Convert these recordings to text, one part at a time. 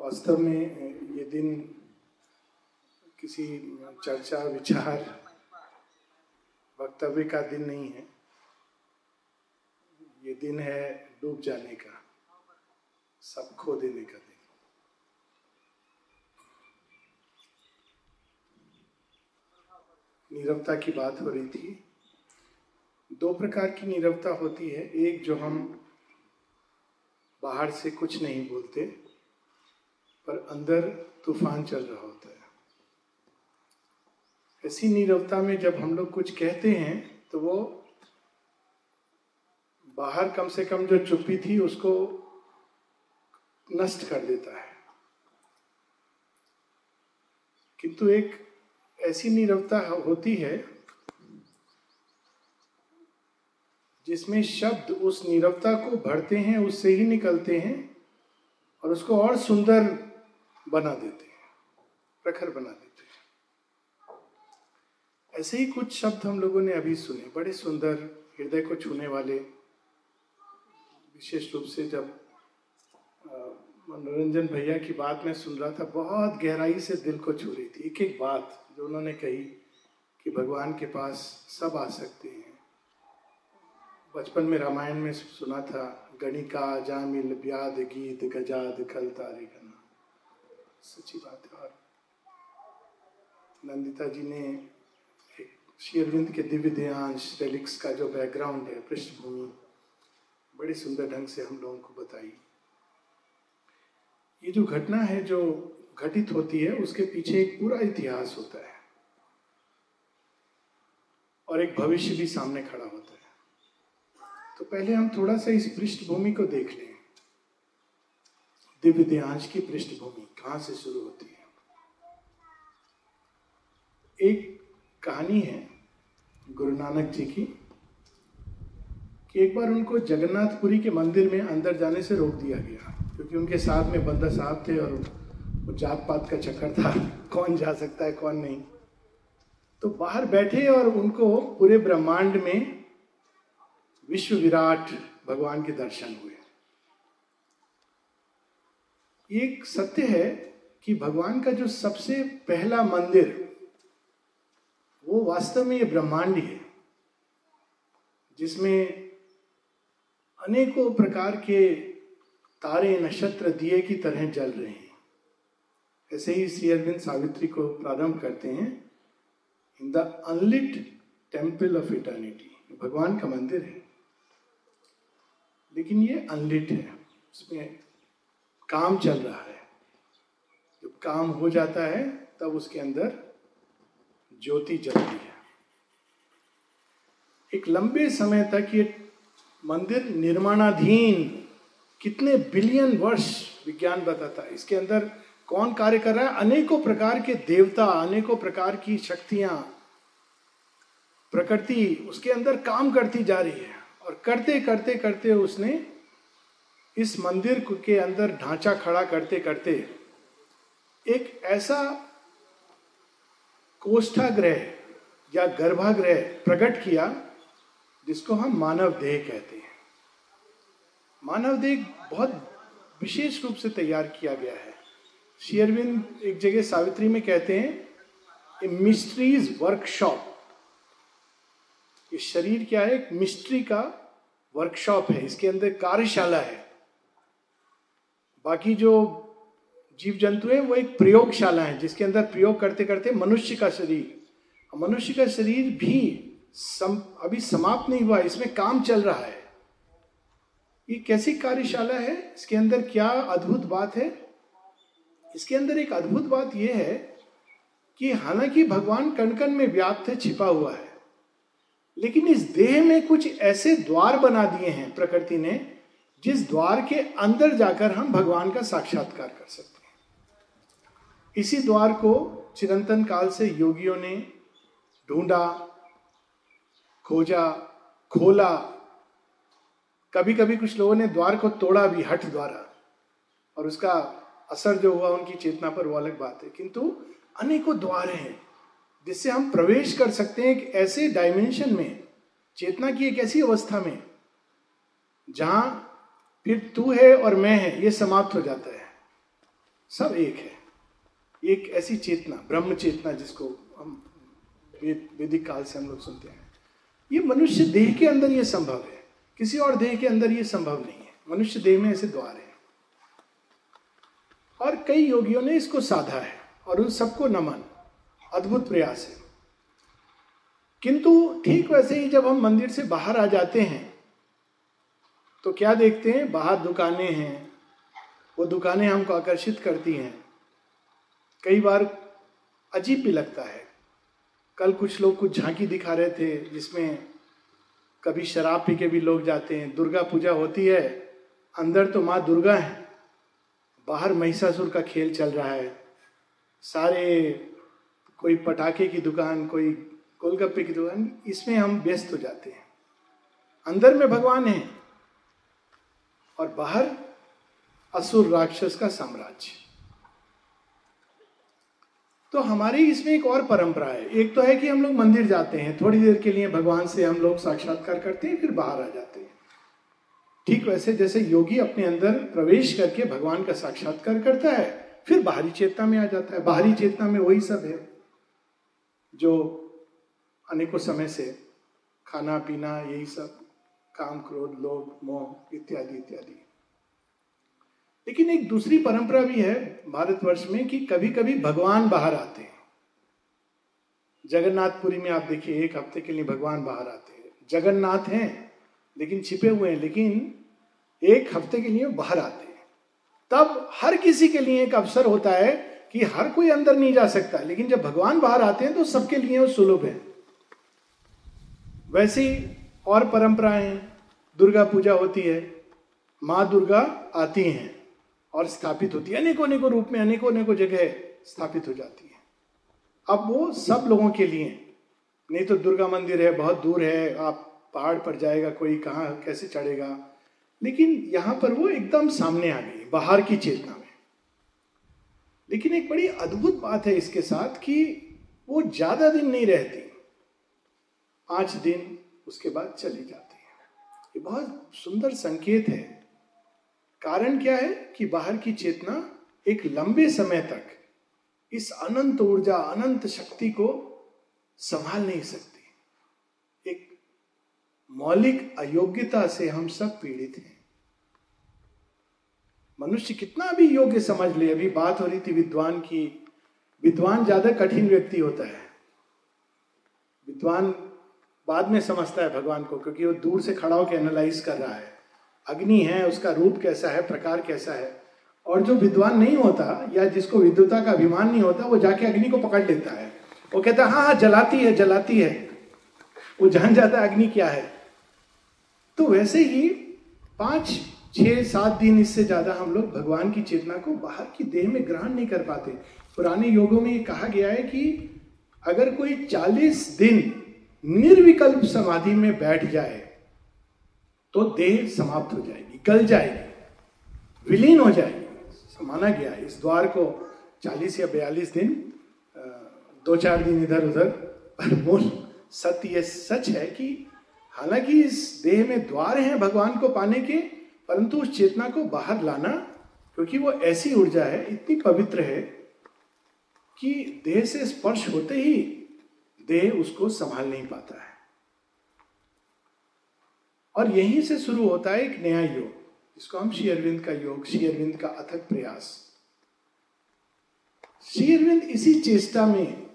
वास्तव में ये दिन किसी चर्चा, विचार, वक्तव्य का दिन नहीं है। ये दिन है डूब जाने का, सब खो देने का दिन। नीरवता की बात हो रही थी। दो प्रकार की नीरवता होती है। एक जो हम बाहर से कुछ नहीं बोलते पर अंदर तूफ़ान चल रहा होता है। ऐसी नीरवता में जब हम लोग कुछ कहते हैं तो वो बाहर कम से कम जो चुप्पी थी, उसको नष्ट कर देता है। किंतु एक ऐसी नीरवता होती है, जिसमें शब्द उस नीरवता को भरते हैं, उससे ही निकलते हैं, और उसको और सुंदर बना देते हैं, प्रखर बना देते हैं। ऐसे ही कुछ शब्द हम लोगों ने अभी सुने, बड़े सुंदर हृदय को छूने वाले, विशेष रूप से जब मनोरंजन भैया की बात मैं सुन रहा था, बहुत गहराई से दिल को छू रही थी। एक एक बात जो उन्होंने कही कि भगवान के पास सब आ सकते हैं। बचपन में रामायण में सुना था, गणिका, जामिल, ब्याद गीत, गजाद, खल तारे सच्ची बात है। और नंदिता जी ने एक शेरविंद के दिव्य देहांश रेलिक्स का जो बैकग्राउंड है, पृष्ठभूमि, बड़े सुंदर ढंग से हम लोगों को बताई। ये जो घटना है, जो घटित होती है, उसके पीछे एक पूरा इतिहास होता है। और एक भविष्य भी सामने खड़ा होता है। तो पहले हम थोड़ा सा इस पृष्ठभूमि को देख लें। दिव्य देहांश की पृष्ठभूमि कहाँ से शुरू होती है? एक कहानी है गुरु नानक जी की, कि एक बार उनको जगन्नाथपुरी के मंदिर में अंदर जाने से रोक दिया गया, क्योंकि उनके साथ में बंदा साहब थे और वो जात पात का चक्कर था, कौन जा सकता है, कौन नहीं। तो बाहर बैठे और उनको पूरे ब्रह्मांड में विश्व विराट भगवान के दर्शन हुए। एक सत्य है कि भगवान का जो सबसे पहला मंदिर, वो वास्तव में ये ब्रह्मांड है जिसमें अनेकों प्रकार के तारे नक्षत्र दिए की तरह जल रहे हैं। ऐसे ही श्री अरविंद सावित्री को प्रारंभ करते हैं, in the unlit temple of eternity. भगवान का मंदिर है, लेकिन ये अनलिट है, उसमें काम चल रहा है। जब काम हो जाता है, तब उसके अंदर ज्योति जलती है। एक लंबे समय तक ये मंदिर निर्माणाधीन कितने बिलियन वर्ष विज्ञान बताता है। इसके अंदर कौन कार्य कर रहा है? अनेकों प्रकार के देवता, अनेकों प्रकार की शक्तियाँ, प्रकृति उसके अंदर काम करती जा रही है। और करते करते करते उसने इस मंदिर के अंदर ढांचा खड़ा करते करते एक ऐसा कोष्ठाग्रह या गर्भाग्रह प्रकट किया जिसको हम मानव देह कहते हैं। मानव देह बहुत विशेष रूप से तैयार किया गया है। शेयरविंद एक जगह सावित्री में कहते हैं, ए मिस्ट्रीज वर्कशॉप। ये शरीर क्या है? एक मिस्ट्री का वर्कशॉप है। इसके अंदर कार्यशाला है। बाकी जो जीव जंतु है वो एक प्रयोगशाला है जिसके अंदर प्रयोग करते करते मनुष्य का शरीर मनुष्य का शरीर भी सम, अभी समाप्त नहीं हुआ इसमें काम चल रहा है। ये कैसी कार्यशाला है? इसके अंदर क्या अद्भुत बात है? इसके अंदर एक अद्भुत बात यह है कि हालाँकि भगवान कण कण में व्याप्त है छिपा हुआ है लेकिन इस देह में कुछ ऐसे द्वार बना दिए हैं प्रकृति ने जिस द्वार के अंदर जाकर हम भगवान का साक्षात्कार कर सकते हैं। इसी द्वार को चिरंतन काल से योगियों ने ढूंढा, खोजा, खोला। कभी कभी कुछ लोगों ने द्वार को तोड़ा भी हट द्वारा। और उसका असर जो हुआ, उनकी चेतना पर वो अलग बात है। किंतु अनेकों द्वार हैं, जिससे हम प्रवेश कर सकते हैं एक ऐसे डायमेंशन में, चेतना की एक ऐसी अवस्था में, जहाँ फिर तू है और मैं है, ये समाप्त हो जाता है। सब एक है। एक ऐसी चेतना, ब्रह्म चेतना जिसको हम वैदिक काल से हम लोग सुनते हैं। ये मनुष्य देह के अंदर ये संभव है। किसी और देह के अंदर ये संभव नहीं है। मनुष्य देह में ऐसे द्वार है। और कई योगियों ने इसको साधा है और उन सबको नमन अद्भुत प्रयास है। किंतु ठीक वैसे ही जब हम मंदिर से बाहर आ जाते हैं तो क्या देखते हैं? बाहर दुकानें हैं। वो दुकानें हमको आकर्षित करती हैं। कई बार अजीब भी लगता है। कल कुछ लोग कुछ झांकी दिखा रहे थे, जिसमें कभी शराब पी के भी लोग जाते हैं। दुर्गा पूजा होती है। अंदर तो माँ दुर्गा है। बाहर महिषासुर का खेल चल रहा है। सारे कोई पटाखे की दुकान, कोई गोलगप्पे की दुकान, इसमें हम व्यस्त हो जाते हैं। अंदर में भगवान है। और बाहर असुर राक्षस का साम्राज्य। तो हमारी इसमें एक और परंपरा है। एक तो है कि हम लोग मंदिर जाते हैं, थोड़ी देर के लिए भगवान से हम लोग साक्षात्कार करते हैं, फिर बाहर आ जाते हैं। ठीक वैसे जैसे योगी अपने अंदर प्रवेश करके भगवान का साक्षात्कार करता है, फिर बाहरी चेतना में आ जाता है। बाहरी चेतना में वही सब है जो अनेकों समय से खाना, पीना, यही सब। काम, क्रोध, लोभ, मोह, इत्यादि इत्यादि। लेकिन एक दूसरी परंपरा भी है भारतवर्ष में कि कभी कभी भगवान बाहर आते हैं। जगन्नाथपुरी में आप देखिए, एक हफ़्ते के लिए भगवान बाहर आते हैं। जगन्नाथ हैं, लेकिन छिपे हुए हैं, लेकिन एक हफ़्ते के लिए बाहर आते हैं। तब हर किसी के लिए एक अवसर होता है कि हर कोई अंदर नहीं जा सकता, लेकिन जब भगवान बाहर आते हैं तो सबके लिए वो सुलभ है। वैसे और परंपराएँ हैं दुर्गा पूजा होती है, माँ दुर्गा आती हैं और स्थापित होती है। अनेकों अनेकों रूप में अनेकों अनेकों जगह स्थापित हो जाती है। अब वो सब लोगों के लिए, नहीं तो दुर्गा मंदिर है, बहुत दूर है, आप पहाड़ पर जाएगा, कोई कहाँ, कैसे चढ़ेगा? लेकिन यहाँ पर वो एकदम सामने आ गई, बाहर की चेतना में। लेकिन एक बड़ी अद्भुत बात है इसके साथ कि वो ज़्यादा दिन नहीं रहती। पाँच दिन उसके बाद चली जाती है। ये बहुत सुंदर संकेत है। कारण क्या है कि बाहर की चेतना एक लंबे समय तक इस अनंत ऊर्जा, अनंत शक्ति को संभाल नहीं सकती। एक मौलिक अयोग्यता से हम सब पीड़ित हैं। मनुष्य कितना भी योग्य समझ ले, अभी बात हो रही थी विद्वान की। विद्वान ज़्यादा कठिन व्यक्ति होता है। विद्वान बाद में समझता है भगवान को, क्योंकि वो दूर से खड़ा होकर एनालाइज कर रहा है। अग्नि है, उसका रूप कैसा है, प्रकार कैसा है? और जो विद्वान नहीं होता, या जिसको विद्वता का अभिमान नहीं होता, वो जाके अग्नि को पकड़ लेता है। वो कहता है हाँ हाँ जलाती है जलाती है। वो जान जाता है अग्नि क्या है। तो वैसे ही पाँच, छह, सात दिन इससे ज़्यादा हम लोग भगवान की चेतना को बाहर की देह में ग्रहण नहीं कर पाते। पुराने योगों में ये कहा गया है कि अगर कोई चालीस दिन निर्विकल्प समाधि में बैठ जाए तो देह समाप्त हो जाएगी, गल जाएगी, विलीन हो जाएगी। माना गया, इस द्वार को चालीस या बयालीस दिन दो चार दिन इधर उधर, पर मूल सत्य सच है कि हालाँकि इस देह में द्वार हैं भगवान को पाने के, परंतु उस चेतना को बाहर लाना, क्योंकि वो ऐसी ऊर्जा है, इतनी पवित्र है, कि देह से स्पर्श होते ही देह उसको संभाल नहीं पाता है। और यहीं से शुरू होता है एक नया योग, जिसको हम श्री अरविंद का योग, श्री अरविंद का अथक प्रयास। श्री अरविंद इसी चेष्टा में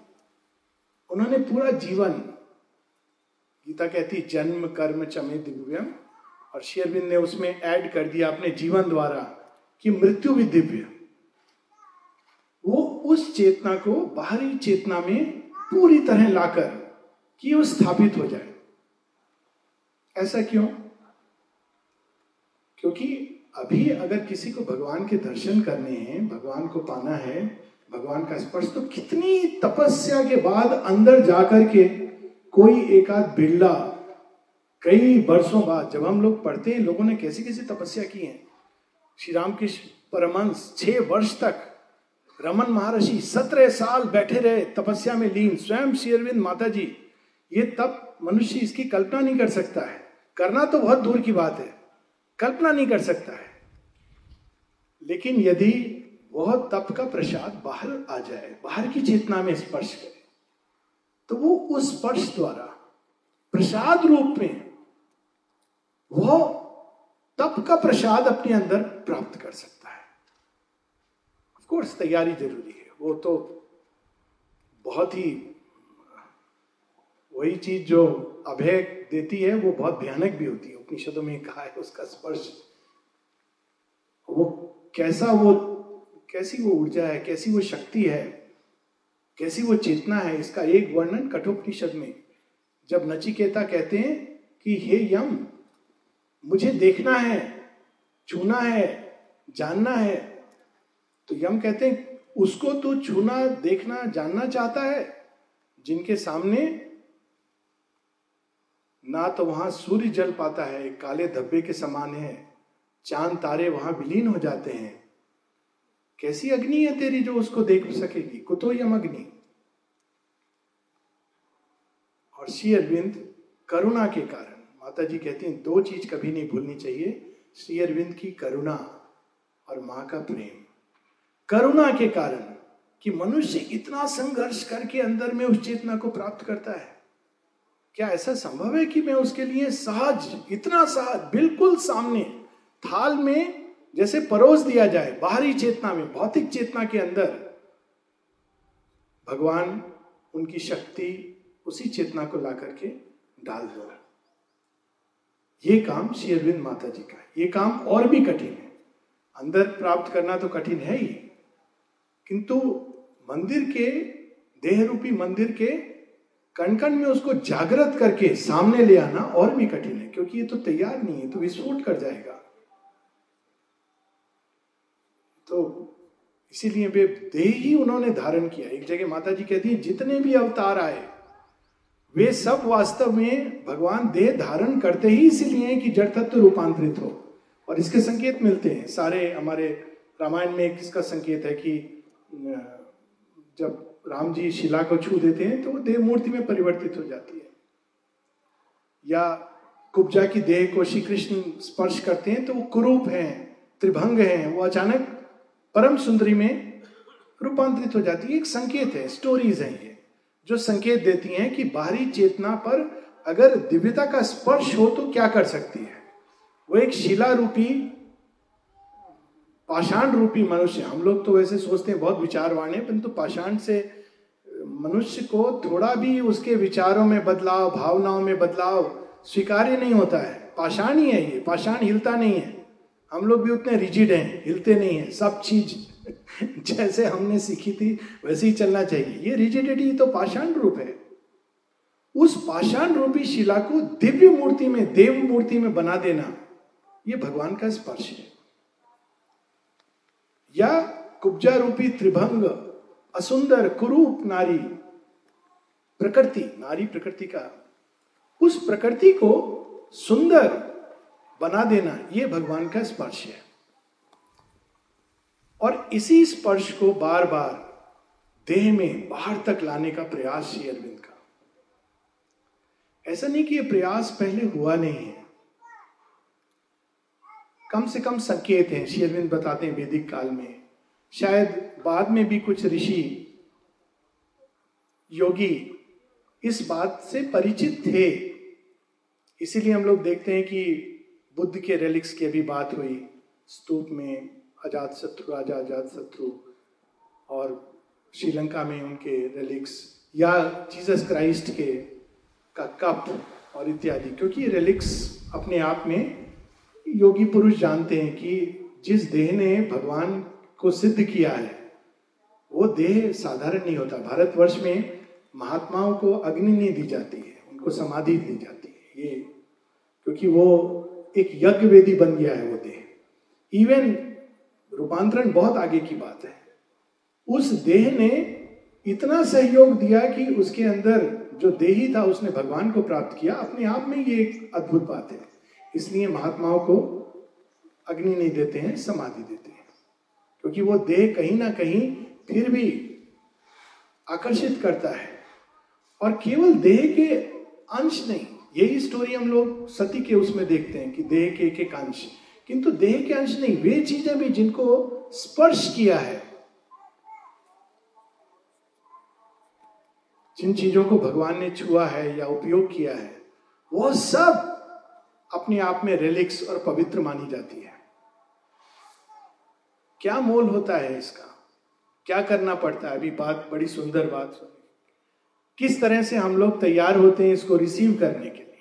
उन्होंने पूरा जीवन, गीता कहती, जन्म, कर्म, चमे, दिव्यम, और श्री अरविंद ने उसमें ऐड कर दिया अपने जीवन द्वारा कि मृत्यु भी दिव्य। वो उस चेतना को बाहरी चेतना में पूरी तरह लाकर कि वो स्थापित हो जाए। ऐसा क्यों? क्योंकि अभी अगर किसी को भगवान के दर्शन करने हैं, भगवान को पाना है, भगवान का स्पर्श तो कितनी तपस्या के बाद अंदर जाकर के कोई एकाध बिरला कई वर्षों बाद, जब हम लोग पढ़ते हैं, लोगों ने कैसी कैसी तपस्या की है। श्री रामकृष्ण परमंश छह वर्ष तक रमन महर्षि सत्रह साल बैठे रहे, तपस्या में लीन। स्वयं श्री अरविंद माता जी ये तब मनुष्य इसकी कल्पना नहीं कर सकता है। करना तो बहुत दूर की बात है। कल्पना नहीं कर सकता है। लेकिन यदि वह तप का प्रसाद बाहर आ जाए, बाहर की चेतना में स्पर्श करे तो वो उस स्पर्श द्वारा प्रसाद रूप में वह तप का प्रसाद अपने अंदर प्राप्त कर सकता कोर्स तैयारी ज़रूरी है। वो तो बहुत ही, वही चीज़ जो अभय देती है, वो बहुत भयानक भी होती है। उपनिषदों में कहा है उसका स्पर्श। वो कैसा वो, कैसी वो ऊर्जा है, कैसी वो शक्ति है, कैसी वो चेतना है, इसका एक वर्णन कठोपनिषद में। जब नचिकेता कहते हैं कि, हे यम, मुझे देखना है, छूना है, जानना है तो यम कहते हैं, उसको तो छूना, देखना, जानना चाहता है। जिनके सामने ना तो वहाँ सूर्य जल पाता है, काले धब्बे के समान है, चाँद तारे वहाँ विलीन हो जाते हैं। कैसी अग्नि है तेरी जो उसको देख सकेगी? कुतो यम अग्नि। और श्री अरविंद करुणा के कारण माता जी कहती हैं, दो चीज़ कभी नहीं भूलनी चाहिए, श्री अरविंद की करुणा और माँ का प्रेम। करुणा के कारण कि मनुष्य इतना संघर्ष करके अंदर में उस चेतना को प्राप्त करता है। क्या ऐसा संभव है कि मैं उसके लिए सहज इतना सहज बिल्कुल सामने, थाल में, जैसे परोस दिया जाए, बाहरी चेतना में, भौतिक चेतना के अंदर, भगवान उनकी शक्ति उसी चेतना को ला करके डाल दो। ये काम श्री अरविंद माता जी का ये काम और भी कठिन है। अंदर प्राप्त करना तो कठिन है ही। किंतु मंदिर के देह रूपी मंदिर के कण कण में उसको जागृत करके सामने ले आना और भी कठिन है, क्योंकि ये तो तैयार नहीं है तो विस्फोट कर जाएगा। तो इसीलिए वे देह ही उन्होंने धारण किया। एक जगह माता जी कहती है, जितने भी अवतार आए, वे सब वास्तव में भगवान देह धारण करते ही इसीलिए कि जड़ तत्व रूपांतरित हो। और इसके संकेत मिलते हैं। सारे हमारे रामायण में इसका संकेत है कि जब राम जी शिला को छू देते हैं तो वो देव मूर्ति में परिवर्तित हो जाती है। या कुब्जा की देह को श्री कृष्ण स्पर्श करते हैं तो वो कुरूप हैं, त्रिभंग हैं, वो अचानक परम सुंदरी में रूपांतरित हो जाती है। एक संकेत है स्टोरीज हैं ये, जो संकेत देती हैं कि बाहरी चेतना पर अगर दिव्यता का स्पर्श हो तो क्या कर सकती है? वो एक शिला रूपी पाषाण रूपी मनुष्य, हम लोग तो वैसे सोचते हैं बहुत विचारवान है, परंतु पाषाण से, मनुष्य को थोड़ा भी उसके विचारों में बदलाव, भावनाओं में बदलाव स्वीकार्य नहीं होता है। पाषाण ही है ये, पाषाण हिलता नहीं है। हम लोग भी उतने रिजिड हैं, हिलते नहीं है, सब चीज़ जैसे हमने सीखी थी, वैसे ही चलना चाहिए। ये रिजिडिटी तो पाषाण रूप है। उस पाषाण रूपी शिला को दिव्य मूर्ति में, देव मूर्ति में बना देना, ये भगवान का स्पर्श है। या कुब्जा रूपी त्रिभंग, असुंदर, कुरूप नारी, प्रकृति नारी प्रकृति का। उस प्रकृति को सुंदर बना देना यह भगवान का स्पर्श है। और इसी स्पर्श को बार बार देह में बाहर तक लाने का प्रयास श्री अरविंद का। ऐसा नहीं कि यह प्रयास पहले हुआ नहीं है। कम से कम संकेत हैं शेरविंद बताते हैं वैदिक काल में। शायद बाद में भी कुछ ऋषि, योगी इस बात से परिचित थे। इसीलिए हम लोग देखते हैं कि बुद्ध के रेलिक्स की अभी बात हुई। स्तूप में अजात शत्रु, राजा अजात शत्रु और श्रीलंका में उनके रेलिक्स या जीसस क्राइस्ट के का कप और इत्यादि, क्योंकि रेलिक्स अपने आप में योगी पुरुष जानते हैं कि जिस देह ने भगवान को सिद्ध किया है, वो देह साधारण नहीं होता। भारतवर्ष में महात्माओं को अग्नि नहीं दी जाती है, उनको समाधि दी जाती है। ये क्योंकि वो एक यज्ञ वेदी बन गया है वो देह। इवन रूपांतरण बहुत आगे की बात है। उस देह ने इतना सहयोग दिया कि उसके अंदर जो देही था, उसने भगवान को प्राप्त किया। अपने आप में ये एक अद्भुत बात है। इसलिए महात्माओं को अग्नि नहीं देते हैं, समाधि देते हैं। क्योंकि वो देह कहीं ना कहीं फिर भी आकर्षित करता है। और केवल देह के अंश नहीं, यही स्टोरी हम लोग सती के उसमें देखते हैं कि देह के एक एक अंश। किंतु देह के अंश नहीं, वे चीज़ें भी जिनको स्पर्श किया है। जिन चीज़ों को भगवान ने छुआ है या उपयोग किया है, वो सब अपने आप में रिलिक्स और पवित्र मानी जाती है। क्या मोल होता है इसका? क्या करना पड़ता है? अभी बात, बड़ी सुंदर बात सुनी। किस तरह से हम लोग तैयार होते हैं इसको रिसीव करने के लिए?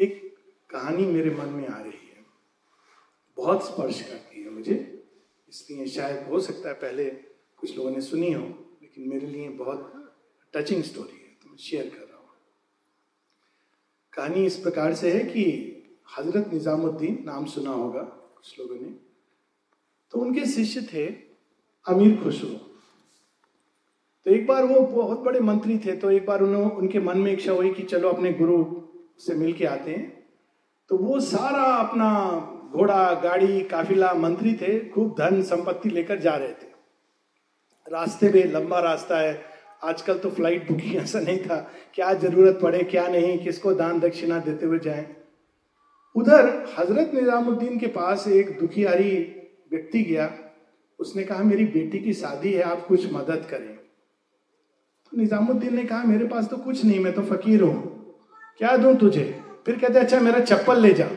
एक कहानी मेरे मन में आ रही है। बहुत स्पर्श करती है मुझे। इसलिए शायद हो सकता है पहले कुछ लोगों ने सुनी हो, लेकिन मेरे लिए बहुत टचिंग स्टोरी है तो मैं शेयर कर। कहानी इस प्रकार से है कि हज़रत निजामुद्दीन, नाम सुना होगा कुछ लोगों ने। तो उनके शिष्य थे, अमीर खुशरू तो एक बार वो बहुत बड़े मंत्री थे तो एक बार उन्होंने उनके मन में इच्छा हुई कि चलो अपने गुरु से मिल के आते हैं। तो वो सारा अपना घोड़ा, गाड़ी, काफिला, मंत्री थे, खूब धन संपत्ति लेकर जा रहे थे। रास्ते में लंबा रास्ता है आजकल तो फ़्लाइट बुकिंग ऐसा नहीं था। क्या ज़रूरत पड़े, क्या नहीं, किसको दान दक्षिणा देते हुए जाएँ? उधर हज़रत निजामुद्दीन के पास एक दुखियारी व्यक्ति गया। उसने कहा, मेरी बेटी की शादी है, आप कुछ मदद करें। तो निजामुद्दीन ने कहा, मेरे पास तो कुछ नहीं, मैं तो फकीर हूँ। क्या दूँ तुझे? फिर कहते अच्छा मेरा चप्पल ले जा।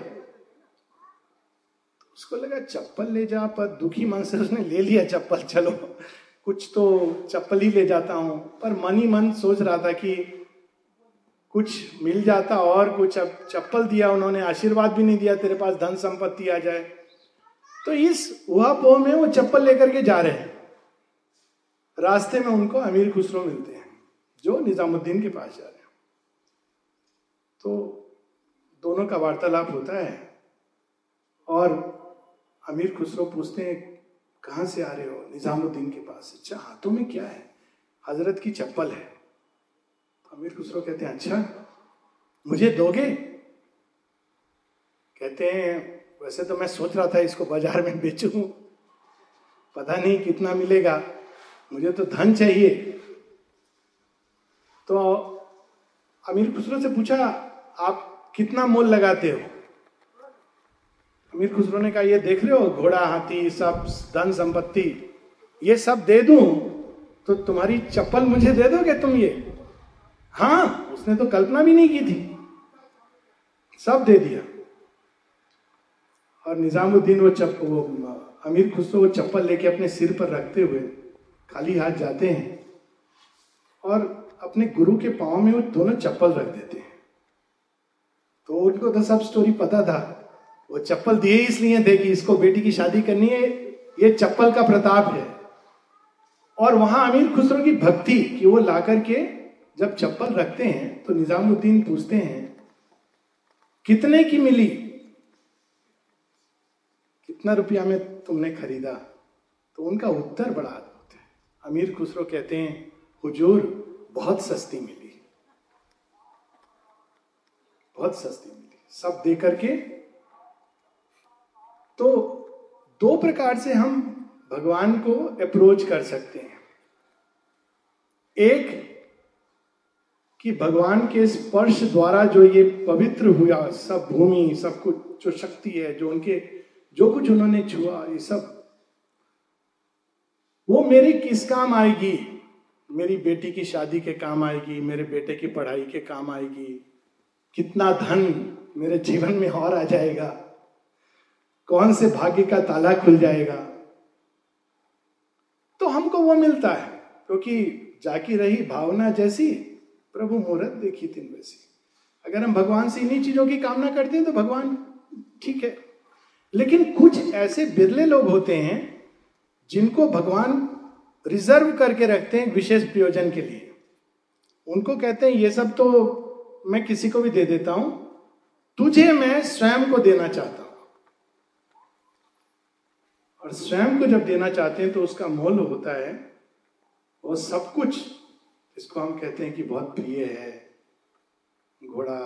उसको लगा, चप्पल ले जा, पर दुखी मन से उसने ले लिया चप्पल, चलो। कुछ तो चप्पल ही ले जाता हूँ। पर मन ही मन सोच रहा था कि कुछ मिल जाता और कुछ अब चप्पल दिया उन्होंने, आशीर्वाद भी नहीं दिया, तेरे पास धन संपत्ति आ जाए। तो इस उहापोह में वो चप्पल लेकर के जा रहे हैं। रास्ते में उनको अमीर खुसरो मिलते हैं, जो निजामुद्दीन के पास जा रहे हैं। तो दोनों का वार्तालाप होता है और अमीर खुसरो पूछते हैं कहाँ से आ रहे हो? निजामुद्दीन के पास। अच्छा हाथों में क्या है? हज़रत की चप्पल है। तो अमीर खुसरो कहते हैं अच्छा मुझे दोगे? कहते हैं, वैसे तो मैं सोच रहा था इसको बाज़ार में बेचू। पता नहीं कितना मिलेगा। मुझे तो धन चाहिए। तो अमीर खुसरो से पूछा, आप कितना मोल लगाते हो? अमीर खुसरो ने कहा, ये देख रहे हो, घोड़ा, हाथी, सब, धन संपत्ति, ये सब दे दूँ तो तुम्हारी चप्पल मुझे दे दोगे तुम ये? हाँ उसने तो कल्पना भी नहीं की थी। सब दे दिया। और निजामुद्दीन वो चप्पल वो, अमीर खुसरो वो चप्पल लेके अपने सिर पर रखते हुए खाली हाथ जाते हैं और अपने गुरु के पाँव में वो दोनों चप्पल रख देते हैं। तो उनको तो सब स्टोरी पता था। वो चप्पल दिए इसलिए थे कि इसको बेटी की शादी करनी है। ये चप्पल का प्रताप है। और वहाँ अमीर खुसरो की भक्ति कि वो ला करके जब चप्पल रखते हैं तो निजामुद्दीन पूछते हैं, कितने की मिली? कितना रुपया में तुमने खरीदा? तो उनका उत्तर बड़ा अद्भुत है। अमीर खुसरो कहते हैं, हुजूर, बहुत सस्ती मिली। बहुत सस्ती मिली। सब दे करके तो दो प्रकार से हम भगवान को अप्रोच कर सकते हैं। एक, कि भगवान के स्पर्श द्वारा जो ये पवित्र हुआ, सब भूमि, सब कुछ, जो शक्ति है, जो उनके, जो कुछ उन्होंने छुआ, ये सब, वो मेरे किस काम आएगी? मेरी बेटी की शादी के काम आएगी, मेरे बेटे की पढ़ाई के काम आएगी, कितना धन मेरे जीवन में और आ जाएगा। कौन से भाग्य का ताला खुल जाएगा? तो हमको वो मिलता है, क्योंकि तो जाकी रही भावना जैसी, प्रभु मुहूर्त देखी तीन वैसी। अगर हम भगवान से इन्हीं चीज़ों की कामना करते हैं तो भगवान ठीक है। लेकिन कुछ ऐसे बिरले लोग होते हैं, जिनको भगवान रिज़र्व करके रखते हैं विशेष प्रयोजन के लिए। उनको कहते हैं, ये सब तो मैं किसी को भी दे देता हूँ। तुझे मैं स्वयं को देना चाहता हूँ और स्वयं को जब देना चाहते हैं तो उसका मोल होता है वो सब कुछ इसको हम कहते हैं कि बहुत प्रिय है, घोड़ा,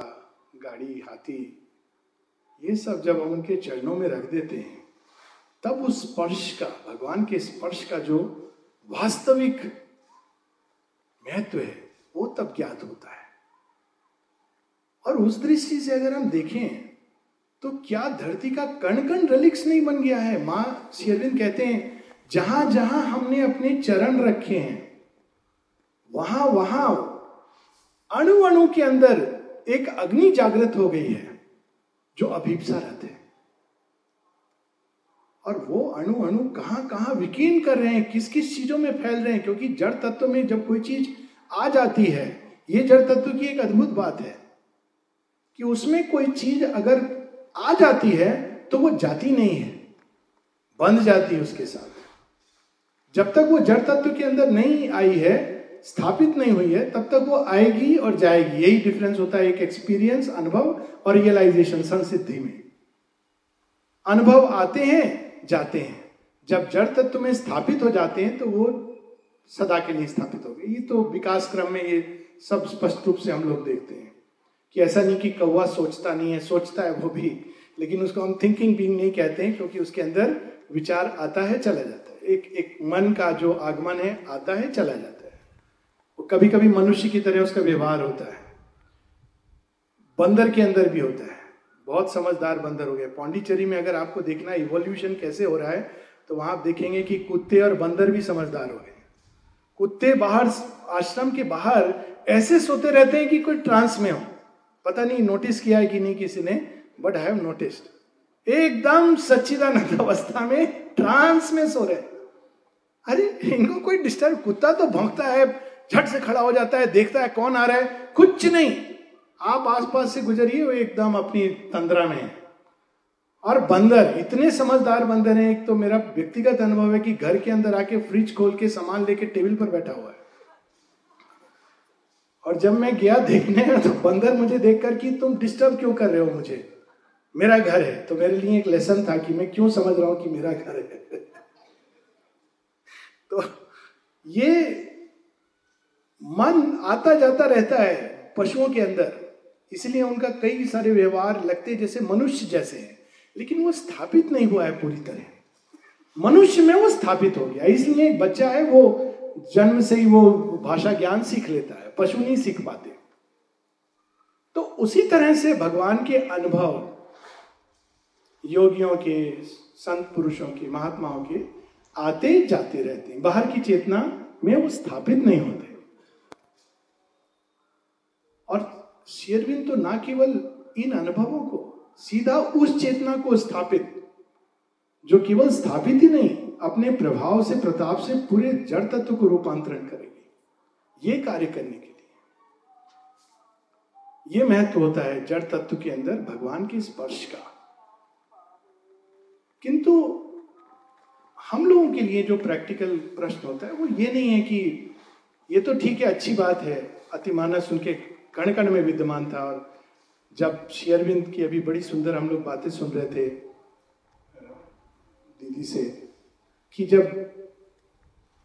गाड़ी, हाथी, ये सब जब हम उनके चरणों में रख देते हैं, तब उस स्पर्श का, भगवान के स्पर्श का जो वास्तविक महत्व है, वो तब ज्ञात होता है। और उस दृष्टि से अगर हम देखें तो क्या धरती का कण कण रलिक्स नहीं बन गया है? माँ शेरविंद कहते हैं, जहाँ जहाँ हमने अपने चरण रखे हैं, वहाँ वहाँ अणु अणु के अंदर एक अग्नि जागृत हो गई है, जो अभीपसा रहते हैं। और वो अणु अणु कहाँ कहाँ विकीर्ण कर रहे हैं किस किस चीज़ों में फैल रहे हैं, क्योंकि जड़ तत्व में जब कोई चीज़ आ जाती है, ये जड़ तत्व की एक अद्भुत बात है कि उसमें कोई चीज़ अगर आ जाती है तो वो जाती नहीं है। बंध जाती है उसके साथ। जब तक वो जड़ तत्व के अंदर नहीं आई है, स्थापित नहीं हुई है, तब तक वो आएगी और जाएगी। यही डिफरेंस होता है एक एक्सपीरियंस अनुभव और रियलाइजेशन संसिद्धि में। अनुभव आते हैं, जाते हैं। जब जड़ तत्व में स्थापित हो जाते हैं तो वो सदा के लिए स्थापित हो गए। ये तो विकास क्रम में ये सब स्पष्ट रूप से हम लोग देखते हैं। कि ऐसा नहीं कि कौवा सोचता नहीं है, सोचता है वो भी। लेकिन उसको हम थिंकिंग बींग नहीं कहते हैं, क्योंकि उसके अंदर विचार आता है, चला जाता है। एक एक मन का जो आगमन है, आता है, चला जाता है। वो कभी कभी मनुष्य की तरह उसका व्यवहार होता है। बंदर के अंदर भी होता है। बहुत समझदार बंदर हो गए पौंडीचेरी में अगर आपको देखना है इवोल्यूशन कैसे हो रहा है तो वहाँ आप देखेंगे कि कुत्ते और बंदर भी समझदार हो गए। कुत्ते बाहर, आश्रम के बाहर ऐसे सोते रहते हैं कि कोई ट्रांस में हो। पता नहीं नोटिस किया है कि नहीं किसी ने बट हैव नोटिस्ड एकदम सच्चिदानंद अवस्था में ट्रांस में सो रहे अरे, इनको कोई डिस्टर्ब कुत्ता तो भौंकता है, झट से खड़ा हो जाता है, देखता है कौन आ रहा है, कुछ नहीं। आप आसपास से गुजरिए, वो एकदम अपनी तंद्रा में है। और बंदर, इतने समझदार बंदर हैं, एक तो मेरा व्यक्तिगत अनुभव है कि घर के अंदर आके फ्रिज खोल के सामान लेके टेबल पर बैठा हुआ है। और जब मैं गया देखने तो बंदर मुझे देखकर कि तुम डिस्टर्ब क्यों कर रहे हो मुझे? मेरा घर है तो मेरे लिए एक लेसन था कि मैं क्यों समझ रहा हूँ कि मेरा घर है। तो ये मन आता जाता रहता है पशुओं के अंदर, इसलिए उनका कई सारे व्यवहार लगते जैसे मनुष्य जैसे हैं, लेकिन वो स्थापित नहीं हुआ है पूरी तरह। मनुष्य में वो स्थापित हो गया, इसलिए बच्चा है, वो जन्म से ही वो भाषा ज्ञान सीख लेता है। पशु नहीं सीख पाते। तो उसी तरह से भगवान के अनुभव, योगियों के, संत पुरुषों के, महात्माओं के आते जाते रहते हैं। बाहर की चेतना में वो स्थापित नहीं होते। और शेरविन तो ना केवल इन अनुभवों को, सीधा उस चेतना को स्थापित, जो केवल स्थापित ही नहीं, अपने प्रभाव से, प्रताप से पूरे जड़ तत्व को रूपांतरण करेगी। ये कार्य करने के ये महत्व होता है जड़ तत्व के अंदर भगवान के स्पर्श का। किंतु हम लोगों के लिए जो प्रैक्टिकल प्रश्न होता है वो ये नहीं है कि ये तो ठीक है अच्छी बात है। अतिमानस उनके कण कण में विद्यमान था और जब शेयरविंद की अभी बड़ी सुंदर हम लोग बातें सुन रहे थे दीदी से कि जब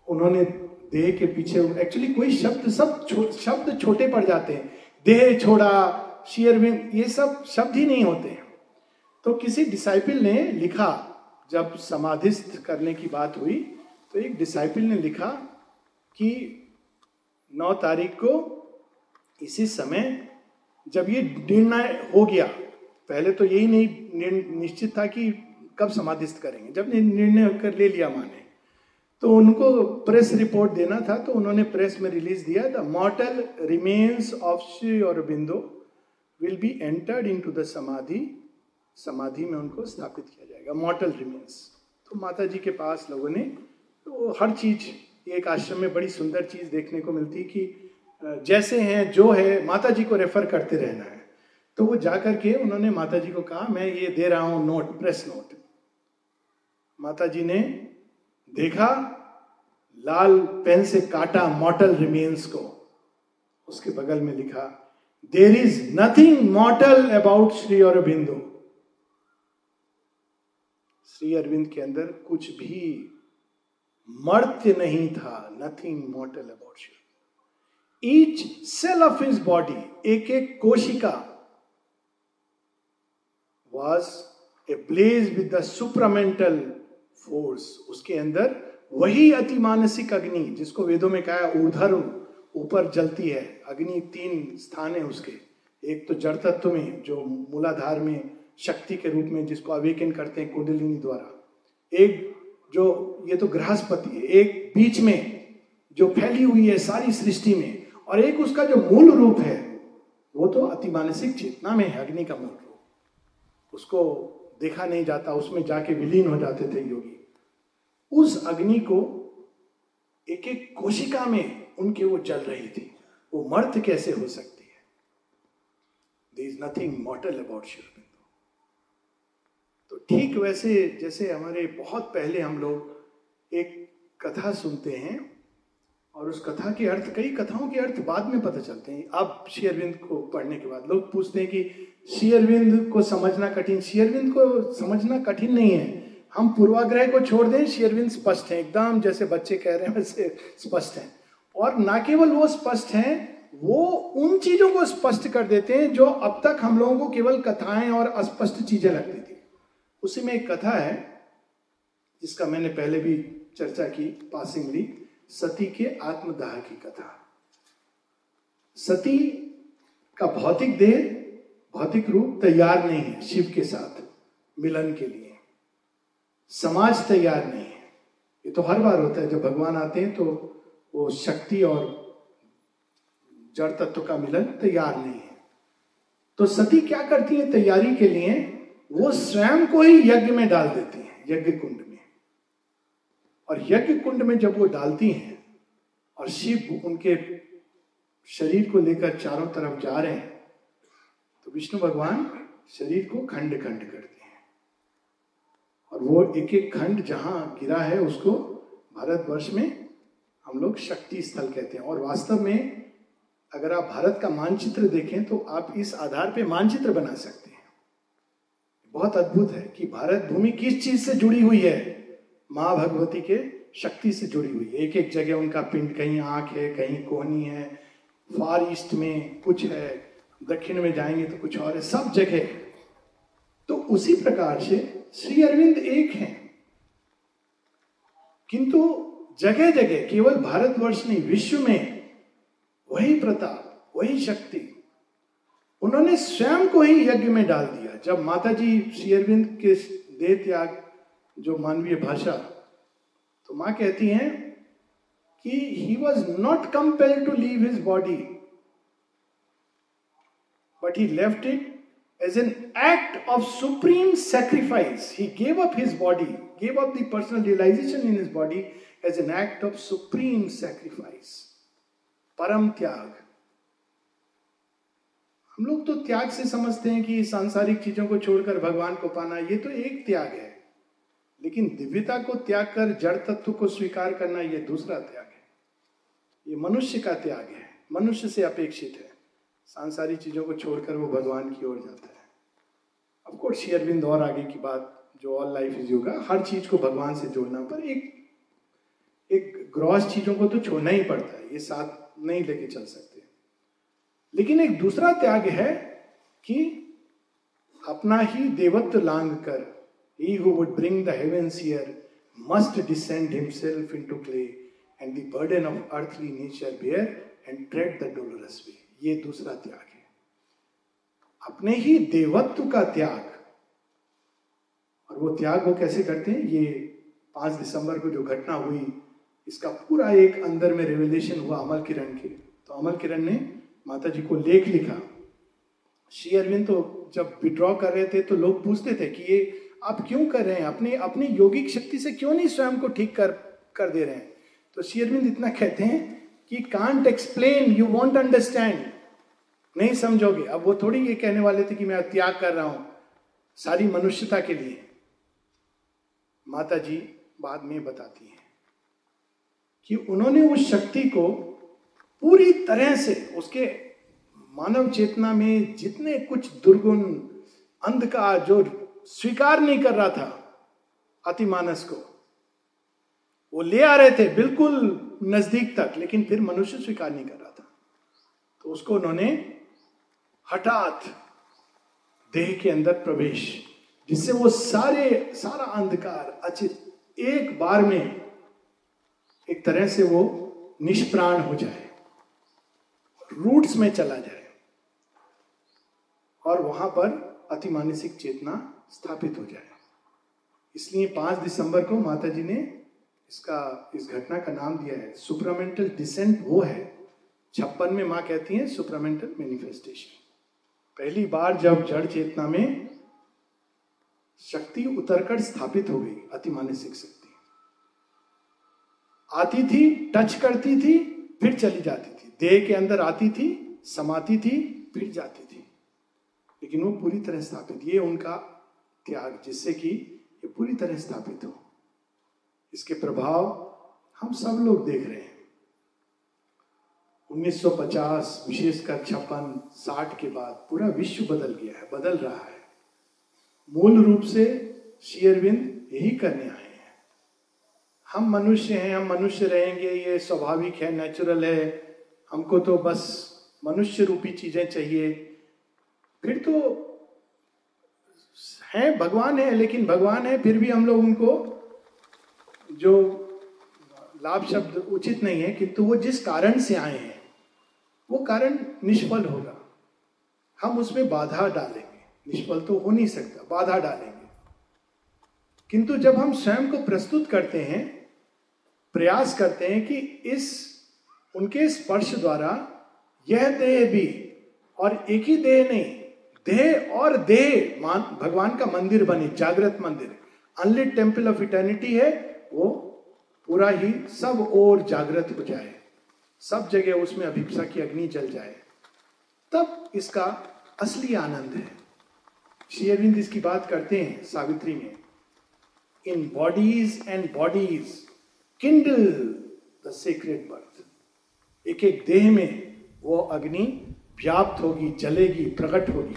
उन्होंने देह के पीछे एक्चुअली कोई शब्द सब छो, शब्द छोटे पड़ जाते हैं। देह छोड़ा शेयरविंद ये सब शब्द ही नहीं होते। तो किसी डिसाइपल ने लिखा, जब समाधिस्थ करने की बात हुई तो एक डिसाइपल ने लिखा कि नौ तारीख को इसी समय जब ये निर्णय हो गया, पहले तो यही नहीं, निश्चित था कि कब समाधिस्थ करेंगे। जब निर्णय कर ले लिया माने। तो उनको प्रेस रिपोर्ट देना था तो उन्होंने प्रेस में रिलीज़ दिया the mortal remains of Sri Aurobindo will be entered into the samadhi समाधि में उनको स्थापित किया जाएगा मॉटल रिमेन्स तो माता जी के पास लोगों ने तो हर चीज़, एक आश्रम में बड़ी सुंदर चीज़ देखने को मिलती कि जैसे हैं, जो है माता जी को रेफर करते रहना है। तो वो जाकर के उन्होंने माता जी को कहा, मैं ये दे रहा हूँ नोट प्रेस नोट माता जी ने देखा? लाल पेन से काटा मॉटल रिमेन्स को। उसके बगल में लिखा there is nothing mortal about Sri Aurobindo Sri Arvind के अंदर कुछ भी मर्त्य नहीं था nothing mortal about Sri each cell of his body एक एक कोशिका was a blaze with the supramental force उसके अंदर वही अति मानसिक अग्नि, जिसको वेदों में कहा ऊर्धर ऊपर जलती है। अग्नि तीन स्थान है उसके। एक तो जड़ तत्व में, जो मूलाधार में, शक्ति के रूप में, जिसको अवेकन करते हैं कुंडलिनी द्वारा। एक जो, ये तो गृहस्पति है, एक बीच में, जो फैली हुई है सारी सृष्टि में, और एक उसका जो मूल रूप है, वो तो अति मानसिक चेतना में है, अग्नि का मूल रूप। उसको देखा नहीं जाता, उसमें जाके विलीन हो जाते थे योगी। उस अग्नि को एक एक कोशिका में उनके वो जल रही थी। वो मर्थ कैसे हो सकती है? There is nothing mortal about शिवबिंदु तो ठीक वैसे जैसे हमारे बहुत पहले हम लोग एक कथा सुनते हैं और उस कथा के अर्थ, कई कथाओं के अर्थ बाद में पता चलते हैं। अब शेयरविंद को पढ़ने के बाद लोग पूछते हैं कि शेयरविंद को समझना कठिन शेयरविंद को समझना कठिन नहीं है। हम पूर्वाग्रह को छोड़ दें शेयरविंद स्पष्ट है, एकदम जैसे बच्चे कह रहे हैं, वैसे स्पष्ट है। और ना केवल वो स्पष्ट हैं, वो उन चीज़ों को स्पष्ट कर देते हैं जो अब तक हम लोगों को केवल कथाएँ और अस्पष्ट चीज़ें लगती थी। उसी में एक कथा है, जिसका मैंने पहले भी चर्चा की, पासिंगली। सती के आत्मदाह की कथा। सती का भौतिक देह, भौतिक रूप तैयार नहीं है शिव के साथ मिलन के लिए। समाज तैयार नहीं है। ये तो हर बार होता है, जब भगवान आते हैं तो वो शक्ति और जड़ तत्व का मिलन तैयार नहीं है। तो सती क्या करती है तैयारी के लिए? वो स्वयं को ही यज्ञ में डाल देती है यज्ञ कुंड और यज्ञ कुंड में जब वो डालती हैं और शिव उनके शरीर को लेकर चारों तरफ़ जा रहे हैं तो विष्णु भगवान शरीर को खंड खंड करते हैं। और वो एक एक खंड जहाँ गिरा है, उसको भारतवर्ष में हम लोग शक्ति स्थल कहते हैं। और वास्तव में अगर आप भारत का मानचित्र देखें तो आप इस आधार पे मानचित्र बना सकते हैं। बहुत अद्भुत है कि भारत भूमि किस चीज़ से जुड़ी हुई है? माँ भगवती के शक्ति से जुड़ी हुई है। एक एक जगह उनका पिंड कहीं आँख है, कहीं कोहनी है, फार ईस्ट में कुछ है, दक्षिण में जाएँगे तो कुछ और है, सब जगह तो उसी प्रकार से श्री अरविंद एक हैं। किंतु जगह जगह केवल भारतवर्ष नहीं, विश्व में वही प्रताप, वही शक्ति, उन्होंने स्वयं को ही यज्ञ में डाल दिया। जब माता जी श्री अरविंद के देह त्याग जो मानवीय भाषा तो माँ कहती हैं कि he was not compel to leave his body but he left it as an act of supreme sacrifice he gave up his body gave up personal realisation in his body as an act of supreme sacrifice परम त्याग हम लोग तो त्याग से समझते हैं कि सांसारिक चीज़ों को छोड़कर भगवान को पाना, ये तो एक त्याग है। लेकिन दिव्यता को त्याग कर जड़ तत्व को स्वीकार करना यह दूसरा त्याग है। ये मनुष्य का त्याग है। मनुष्य से अपेक्षित है। सांसारिक चीज़ों को छोड़कर वो भगवान की ओर जाता है। अफकोर्स शेयरबिंद और आगे की बात, जो ऑल लाइफ इज़ योगा हर चीज़ को भगवान से जोड़ना, पर एक एक ग्रॉस चीज़ों को तो छोड़ना ही पड़ता है। ये साथ नहीं लेके चल सकते। लेकिन एक दूसरा त्याग है कि अपना ही देवत्व लांग कर He who would bring the heavens here must descend himself into clay and the burden of earthly nature bear and tread the dolorous way. ये दूसरा त्याग है। अपने ही देवत्व का त्याग। और वो त्याग वो कैसे करते हैं? ये पाँच दिसंबर को जो घटना हुई, इसका पूरा एक अंदर में रेवलेशन हुआ अमल किरण के। तो अमल किरण ने माता जी को लेख लिखा। श्री अरविंद तो जब विड्रॉ कर रहे थे तो लोग पूछते थे कि ये आप क्यों कर रहे हैं? अपने, अपनी योगिक शक्ति से क्यों नहीं स्वयं को ठीक कर कर दे रहे हैं? तो शेयरविंद इतना कहते हैं कि can't explain you won't understand नहीं समझोगे? अब वो थोड़ी ये कहने वाले थे कि मैं त्याग कर रहा हूँ सारी मनुष्यता के लिए। माता जी बाद में बताती हैं कि उन्होंने उस शक्ति को पूरी तरह से, उसके मानव चेतना में जितने कुछ दुर्गुण, अंधकार, जो स्वीकार नहीं कर रहा था अतिमानस को। वो ले आ रहे थे बिल्कुल नज़दीक तक, लेकिन फिर मनुष्य स्वीकार नहीं कर रहा था। तो उसको उन्होंने हठात देह के अंदर प्रवेश, जिससे वो सारे, सारा अंधकार, अचित, एक बार में एक तरह से वो निष्प्राण हो जाए, रूट्स में चला जाए। और वहाँ पर अतिमानसिक चेतना स्थापित हो जाए। इसलिए पाँच दिसंबर को माता जी ने इसका, इस घटना का नाम दिया है। सुपरामेंटल डिसेंट वो है, छप्पन में माँ कहती है सुपरामेंटल मैनिफेस्टेशन। पहली बार जब जड़ चेतना में शक्ति उतरकर स्थापित हो गई, अति मानसिक शक्ति। आती थी, टच करती थी, फिर चली जाती थी। देह के अंदर आती थी, समाती थी, फिर जाती थी। लेकिन वो पूरी तरह स्थापित। ये उनका त्याग जिससे कि ये पूरी तरह स्थापित हो। इसके प्रभाव हम सब लोग देख रहे हैं। 1950 विशेषकर छप्पन, साठ के बाद पूरा विश्व बदल गया है, बदल रहा है। मूल रूप से शेयरविंद यही करने आए हैं। हम मनुष्य हैं, हम मनुष्य रहेंगे, ये स्वाभाविक है नेचुरल है। हमको तो बस मनुष्य रूपी चीज़ें चाहिए। फिर तो है, भगवान है, लेकिन भगवान है, फिर भी हम लोग उनको जो लाभ शब्द उचित नहीं है किंतु वो जिस कारण से आए हैं, वो कारण निष्फल होगा। हम उसमें बाधा डालेंगे। निष्फल तो हो नहीं सकता, बाधा डालेंगे। किंतु जब हम स्वयं को प्रस्तुत करते हैं, प्रयास करते हैं कि इस, उनके स्पर्श द्वारा यह देह भी और एक ही देह नहीं देह और देह, मान, भगवान का मंदिर बने, जागृत मंदिर। अनलिट टेंपल ऑफ़ इटर्निटी है, वो पूरा ही सब और जागृत हो जाए। सब जगह उसमें अभिप्सा की अग्नि जल जाए। तब इसका असली आनंद है। श्री अरविंद इसकी बात करते हैं सावित्री में। In bodies and bodies kindle the secret birth एक एक देह में वो अग्नि व्याप्त होगी, जलेगी, प्रकट होगी।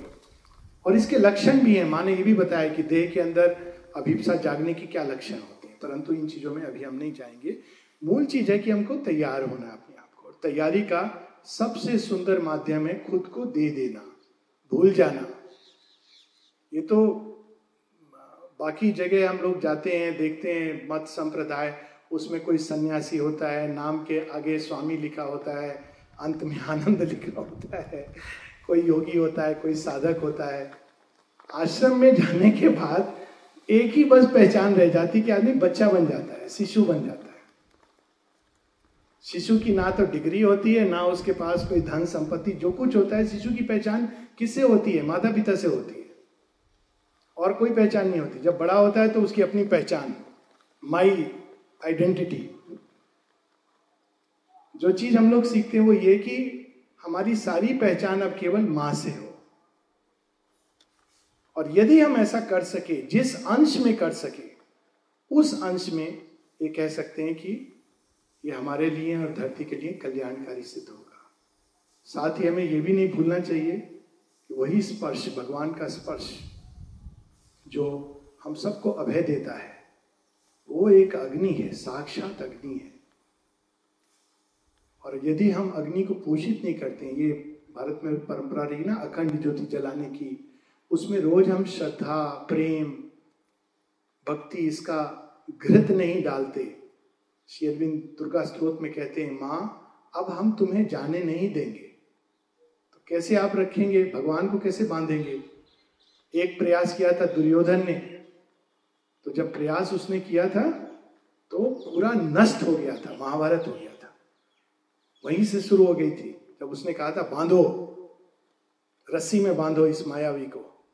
और इसके लक्षण भी हैं। माने ये भी बताया कि देह के अंदर अभिप्सा जागने की क्या लक्षण होते हैं। परंतु इन चीज़ों में अभी हम नहीं जाएँगे। मूल चीज़ है कि हमको तैयार होना अपने आप को। तैयारी का सबसे सुंदर माध्यम है खुद को दे देना, भूल जाना। ये तो बाकी जगह हम लोग जाते हैं, देखते हैं, मत संप्रदाय, उसमें कोई सन्यासी होता है, नाम के आगे स्वामी लिखा होता है, अंत में आनंद लिखा होता है। कोई योगी होता है, कोई साधक होता है। आश्रम में जाने के बाद एक ही बस पहचान रह जाती कि आदमी बच्चा बन जाता है, शिशु बन जाता है। शिशु की ना तो डिग्री होती है, ना उसके पास कोई धन संपत्ति, जो कुछ होता है, शिशु की पहचान किससे होती है? माता पिता से होती है। और कोई पहचान नहीं होती। जब बड़ा होता है तो उसकी अपनी पहचान माई आइडेंटिटी जो चीज़ हम लोग सीखते हैं वो ये कि हमारी सारी पहचान अब केवल माँ से हो। और यदि हम ऐसा कर सके, जिस अंश में कर सके, उस अंश में ये कह सकते हैं कि ये हमारे लिए और धरती के लिए कल्याणकारी सिद्ध होगा। साथ ही हमें यह भी नहीं भूलना चाहिए कि वही स्पर्श, भगवान का स्पर्श, जो हम सबको अभय देता है, वो एक अग्नि है, साक्षात अग्नि है। और यदि हम अग्नि को पोषित नहीं करते ये भारत में परंपरा रही ना, अखंड ज्योति जलाने की, उसमें रोज हम श्रद्धा, प्रेम, भक्ति इसका घृत नहीं डालते। शेरविंद दुर्गा स्त्रोत में कहते हैं, माँ, अब हम तुम्हें जाने नहीं देंगे। तो कैसे आप रखेंगे? भगवान को कैसे बांधेंगे? एक प्रयास किया था दुर्योधन ने। तो जब प्रयास उसने किया था तो पूरा नष्ट हो गया था, महाभारत हो गया वहीं से शुरू हो गई थी। जब उसने कहा था, बांधो, रस्सी में बांधो इस मायावी को,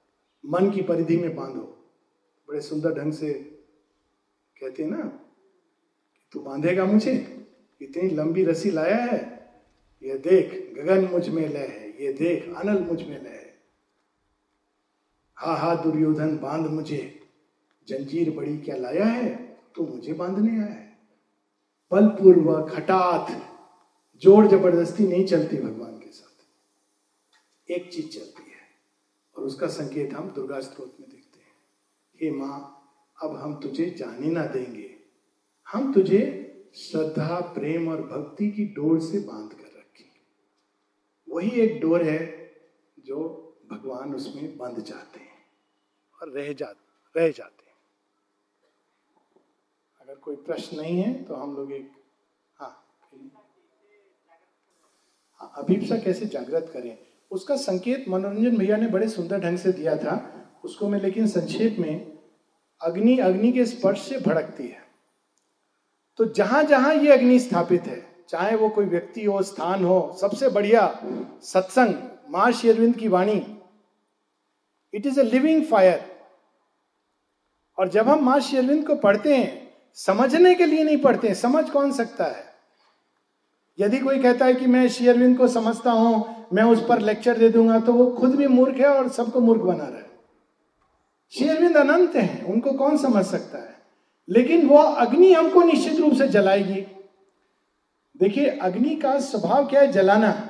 मन की परिधि में बांधो। बड़े सुंदर ढंग से कहते हैं ना तू बांधेगा मुझे, इतनी लंबी रस्सी लाया है, ये देख, गगन मुझमें लय है, ये देख, अनल मुझमें लय है। हा हा, दुर्योधन, बाँध मुझे, जंजीर बड़ी क्या लाया है तो मुझे बांधने आया है। बलपूर्वक, हठात ज़ोर ज़बरदस्ती नहीं चलती भगवान के साथ। एक चीज़ चलती है, और उसका संकेत हम दुर्गा स्त्रोत में देखते हैं। हे माँ, अब हम तुझे जाने ना देंगे। हम तुझे श्रद्धा, प्रेम और भक्ति की डोर से बाँध कर रखेंगे वही एक डोर है जो भगवान उसमें बंध जाते हैं और रह जा, रह जाते हैं। अगर कोई प्रश्न नहीं है तो हम लोग एक हाँ अभिप्सा कैसे जागृत करें? उसका संकेत मनोरंजन भैया ने बड़े सुंदर ढंग से दिया था। उसको मैं लेकिन संक्षेप में, अग्नि अग्नि के स्पर्श से भड़कती है। तो जहाँ जहाँ ये अग्नि स्थापित है, चाहे वो कोई व्यक्ति हो, स्थान हो, सबसे बढ़िया सत्संग, माँ शेरविंद की वाणी it is a living fire और जब हम माँ शेरविंद को पढ़ते हैं, समझने के लिए नहीं पढ़ते समझ कौन सकता है? यदि कोई कहता है कि मैं शेयरविंद को समझता हूँ, मैं उस पर लेक्चर दे दूँगा तो वो खुद भी मूर्ख है और सबको मूर्ख बना रहा है। शेयरविंद अनंत है, उनको कौन समझ सकता है? लेकिन वो अग्नि हमको निश्चित रूप से जलाएगी। देखिए, अग्नि का स्वभाव क्या है? जलाना।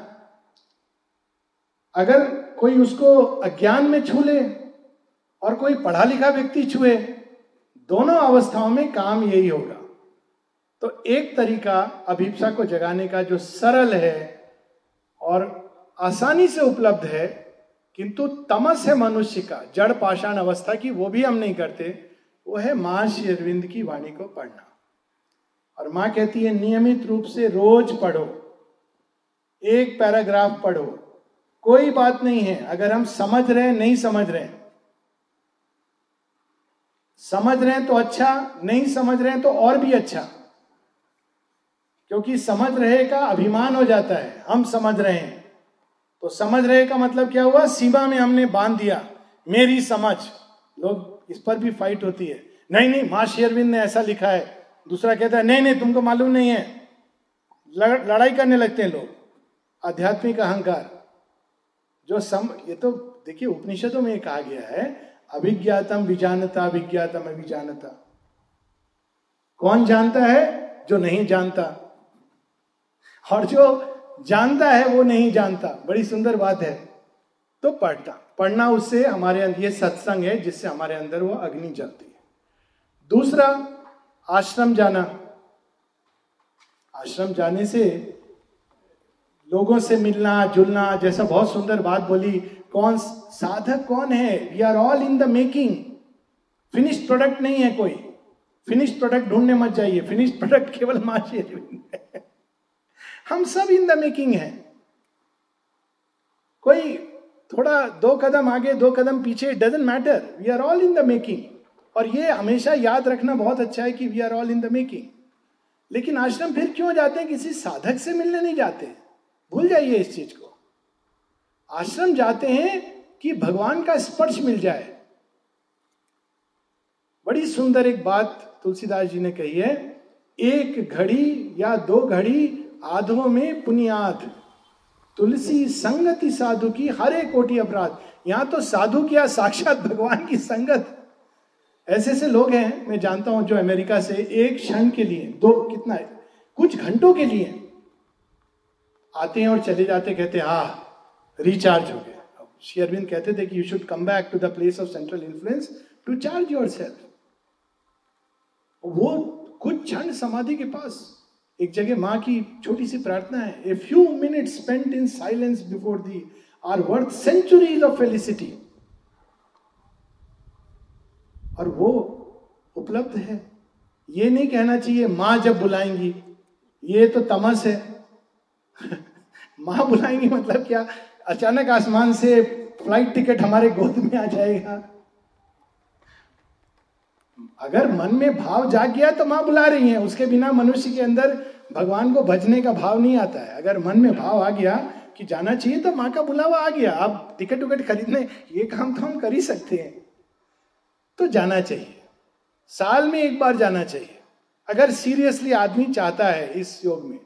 अगर कोई उसको अज्ञान में छू ले और कोई पढ़ा लिखा व्यक्ति छुए, दोनों अवस्थाओं में काम यही होगा। तो एक तरीका अभिप्सा को जगाने का जो सरल है और आसानी से उपलब्ध है, किंतु तमस है मनुष्य का, जड़ पाषाण अवस्था की वो भी हम नहीं करते, वो है माँ अरविंद की वाणी को पढ़ना। और माँ कहती है, नियमित रूप से रोज पढ़ो, एक पैराग्राफ पढ़ो, कोई बात नहीं है, अगर हम समझ रहे हैं, नहीं समझ रहे हैं। समझ रहे हैं तो अच्छा नहीं समझ रहे हैं तो और भी अच्छा। क्योंकि समझ रहे का अभिमान हो जाता है हम समझ रहे हैं। तो समझ रहे का मतलब क्या हुआ? सीमा में हमने बाँध दिया मेरी समझ। लोग इस पर भी फाइट होती है। नहीं नहीं माँ शेरविंद ने ऐसा लिखा है। दूसरा कहता है नहीं नहीं तुमको मालूम नहीं है। लड़, लड़ाई करने लगते हैं लोग। आध्यात्मिक अहंकार। जो सम ये तो देखिए उपनिषदों में कहा गया है अभिज्ञातम विजानता अभिज्ञातम अभिजानता। कौन जानता है? जो नहीं जानता। और जो जानता है वो नहीं जानता। बड़ी सुंदर बात है। तो पढ़ता। पढ़ना उससे हमारे अंदर, ये सत्संग है जिससे हमारे अंदर वो अग्नि जलती है। दूसरा, आश्रम जाना। आश्रम जाने से लोगों से मिलना, जुलना जैसा बहुत सुंदर बात बोली। कौन साधक कौन है? We are all in the making finished product नहीं है कोई। फिनिश्ड प्रोडक्ट ढूँढने मत जाइए। फिनिश्ड प्रोडक्ट केवल माशी हम सब इन द मेकिंग है। कोई थोड़ा दो कदम आगे, दो कदम पीछे doesn't matter we are all in the making और ये हमेशा याद रखना बहुत अच्छा है कि we are all in the making लेकिन आश्रम फिर क्यों जाते हैं? किसी साधक से मिलने नहीं जाते। भूल जाइए इस चीज़ को। आश्रम जाते हैं कि भगवान का स्पर्श मिल जाए। बड़ी सुंदर एक बात तुलसीदास जी ने कही है। एक घड़ी या दो घड़ी आधो में पुनियाद, तुलसी संगति साधु की हरे कोटि अपराध। यहाँ तो साधु किया साक्षात भगवान की संगत। ऐसे ऐसे लोग हैं, मैं जानता हूँ, जो अमेरिका से एक क्षण के लिए, दो, कितना है? कुछ घंटों के लिए आते हैं और चले जाते कहते हा रिचार्ज हो गए श्री अरविंद कहते थे कि you should come back to the place of central influence to charge yourself वो कुछ क्षण समाधि के पास एक जगह माँ की छोटी सी प्रार्थना है a few minute spent in silence before they are worth centuries of felicity और वो उपलब्ध है। ये नहीं कहना चाहिए, माँ जब बुलाएँगी। ये तो तमस है। माँ बुलाएँगी मतलब क्या? अचानक आसमान से फ़्लाइट टिकट हमारे गोद में आ जाएगा। अगर मन में भाव जाग गया तो माँ बुला रही है। उसके बिना मनुष्य के अंदर भगवान को भजने का भाव नहीं आता है। अगर मन में भाव आ गया कि जाना चाहिए तो माँ का बुलावा आ गया। आप टिकट उकट खरीदने, ये काम तो हम कर ही सकते हैं। तो जाना चाहिए। साल में एक बार जाना चाहिए। अगर सीरियसली आदमी चाहता है इस योग में,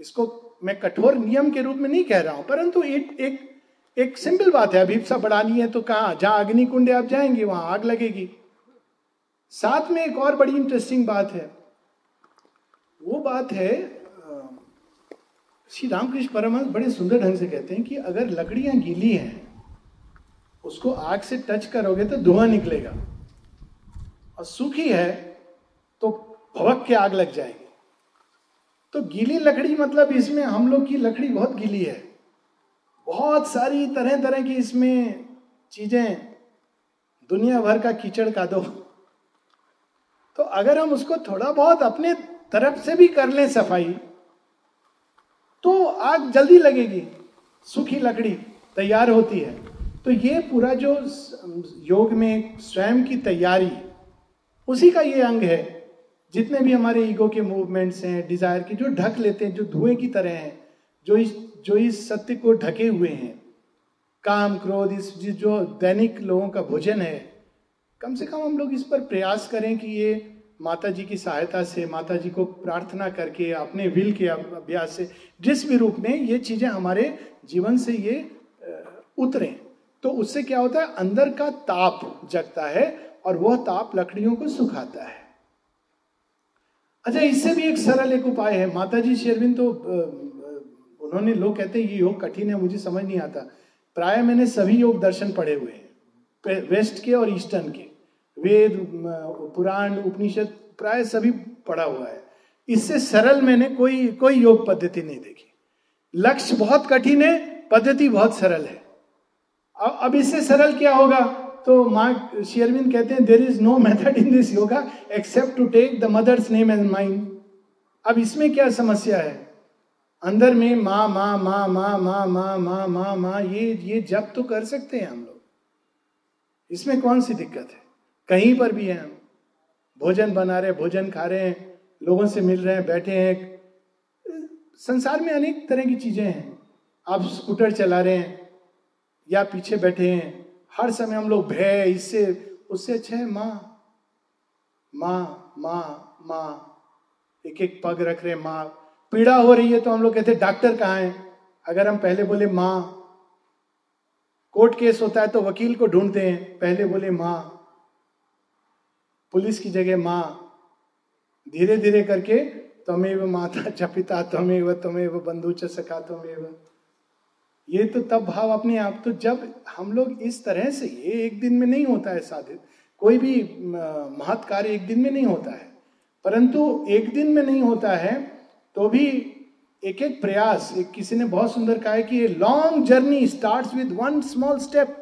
इसको मैं कठोर नियम के रूप में नहीं कह रहा हूँ, परंतु एक एक एक सिंपल बात है। अभिप्सा बढ़ानी है तो कहा? जहाँ अग्नि कुंड आप जाएँगे, वहाँ आग लगेगी। साथ में एक और बड़ी इंटरेस्टिंग बात है। वो बात है श्री रामकृष्ण परमहंस बड़े सुंदर ढंग से कहते हैं कि अगर लकड़ियाँ गीली हैं, उसको आग से टच करोगे तो धुआँ निकलेगा। और सूखी है तो भवक के आग लग जाएगी। तो गीली लकड़ी मतलब इसमें हम लोग की लकड़ी बहुत गीली है। बहुत सारी तरह तरह की इसमें चीज़ें, दुनिया भर का कीचड़ का दो। तो अगर हम उसको थोड़ा बहुत अपने तरफ़ से भी कर लें सफ़ाई तो आग जल्दी लगेगी, सूखी लकड़ी तैयार होती है। तो ये पूरा जो योग में स्वयं की तैयारी, उसी का ये अंग है। जितने भी हमारे ईगो के मूवमेंट्स हैं, डिज़ायर के, जो ढक लेते हैं, जो धुएँ की तरह हैं, जो इस जो इस सत्य को ढके हुए हैं। काम, क्रोध, इस, जो दैनिक लोगों का भोजन है कम से कम हम लोग इस पर प्रयास करें कि ये माता जी की सहायता से माता जी को प्रार्थना करके, अपने विल के अभ्यास से, जिस भी रूप में ये चीज़ें हमारे जीवन से ये उतरे। तो उससे क्या होता है? अंदर का ताप जगता है और वह ताप लकड़ियों को सुखाता है। अच्छा इससे भी एक सरल एक उपाय है। माता जी शेरविन तो उन्होंने लोग कहते हैं, ये योग कठिन है, मुझे समझ नहीं आता। प्राय मैंने सभी योग दर्शन पढ़े हुए हैं वेस्ट के और ईस्टर्न के। वेद पुराण, उपनिषद, प्राय सभी पढ़ा हुआ है। इससे सरल मैंने कोई कोई योग पद्धति नहीं देखी। लक्ष्य बहुत कठिन है, पद्धति बहुत सरल है। अब इससे सरल क्या होगा? तो माँ शेयरविंद कहते हैं there is no method in this yoga except to take the mother's name and mind अब इसमें क्या समस्या है? अंदर में माँ माँ माँ माँ माँ माँ माँ माँ माँ, ये ये जब तो कर सकते हैं हम लोग। इसमें कौन सी दिक्कत है? कहीं पर भी हैं हम। भोजन बना रहे भोजन खा रहे हैं, लोगों से मिल रहे हैं, बैठे हैं संसार में अनेक तरह की चीज़ें हैं। आप स्कूटर चला रहे हैं या पीछे बैठे हैं, हर समय हम लोग भय, इससे, उससे अच्छा है माँ। माँ माँ माँ एक एक पग रख रहे माँ। पीड़ा हो रही है तो हम लोग कहते डॉक्टर कहाँ है? अगर हम पहले बोले, माँ। कोर्ट केस होता है तो वकील को ढूंढते हैं, पहले बोले, माँ। पुलिस की जगह माँ धीरे धीरे करके, तमेव माता च पिता तमेव तमेव बंधु च सखा तमेव। ये तो तब भाव अपने आप तो जब हम लोग इस तरह से, ये एक दिन में नहीं होता है साधित। कोई भी महत् कार्य एक दिन में नहीं होता है। परंतु एक दिन में नहीं होता है तो भी एक एक प्रयास, एक किसी ने बहुत सुंदर कहा है कि ये long journey start with one small step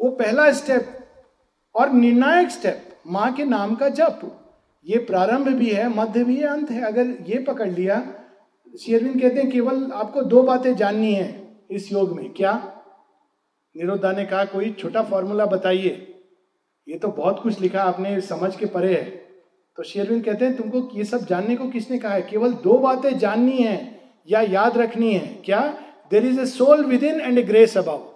वो पहला स्टेप और निर्णायक स्टेप माँ के नाम का जप, ये प्रारंभ भी है, मध्य भी है, अंत है। अगर ये पकड़ लिया शेरविन कहते हैं, केवल आपको दो बातें जाननी है इस योग में। क्या? निरोधा ने कहा कोई छोटा फॉर्मूला बताइए। ये तो बहुत कुछ लिखा, आपने समझ के परे है। तो शेरविन कहते हैं, तुमको ये सब जानने को किसने कहा है? केवल दो बातें जाननी है या याद रखनी है। क्या? There is a soul within and a grace above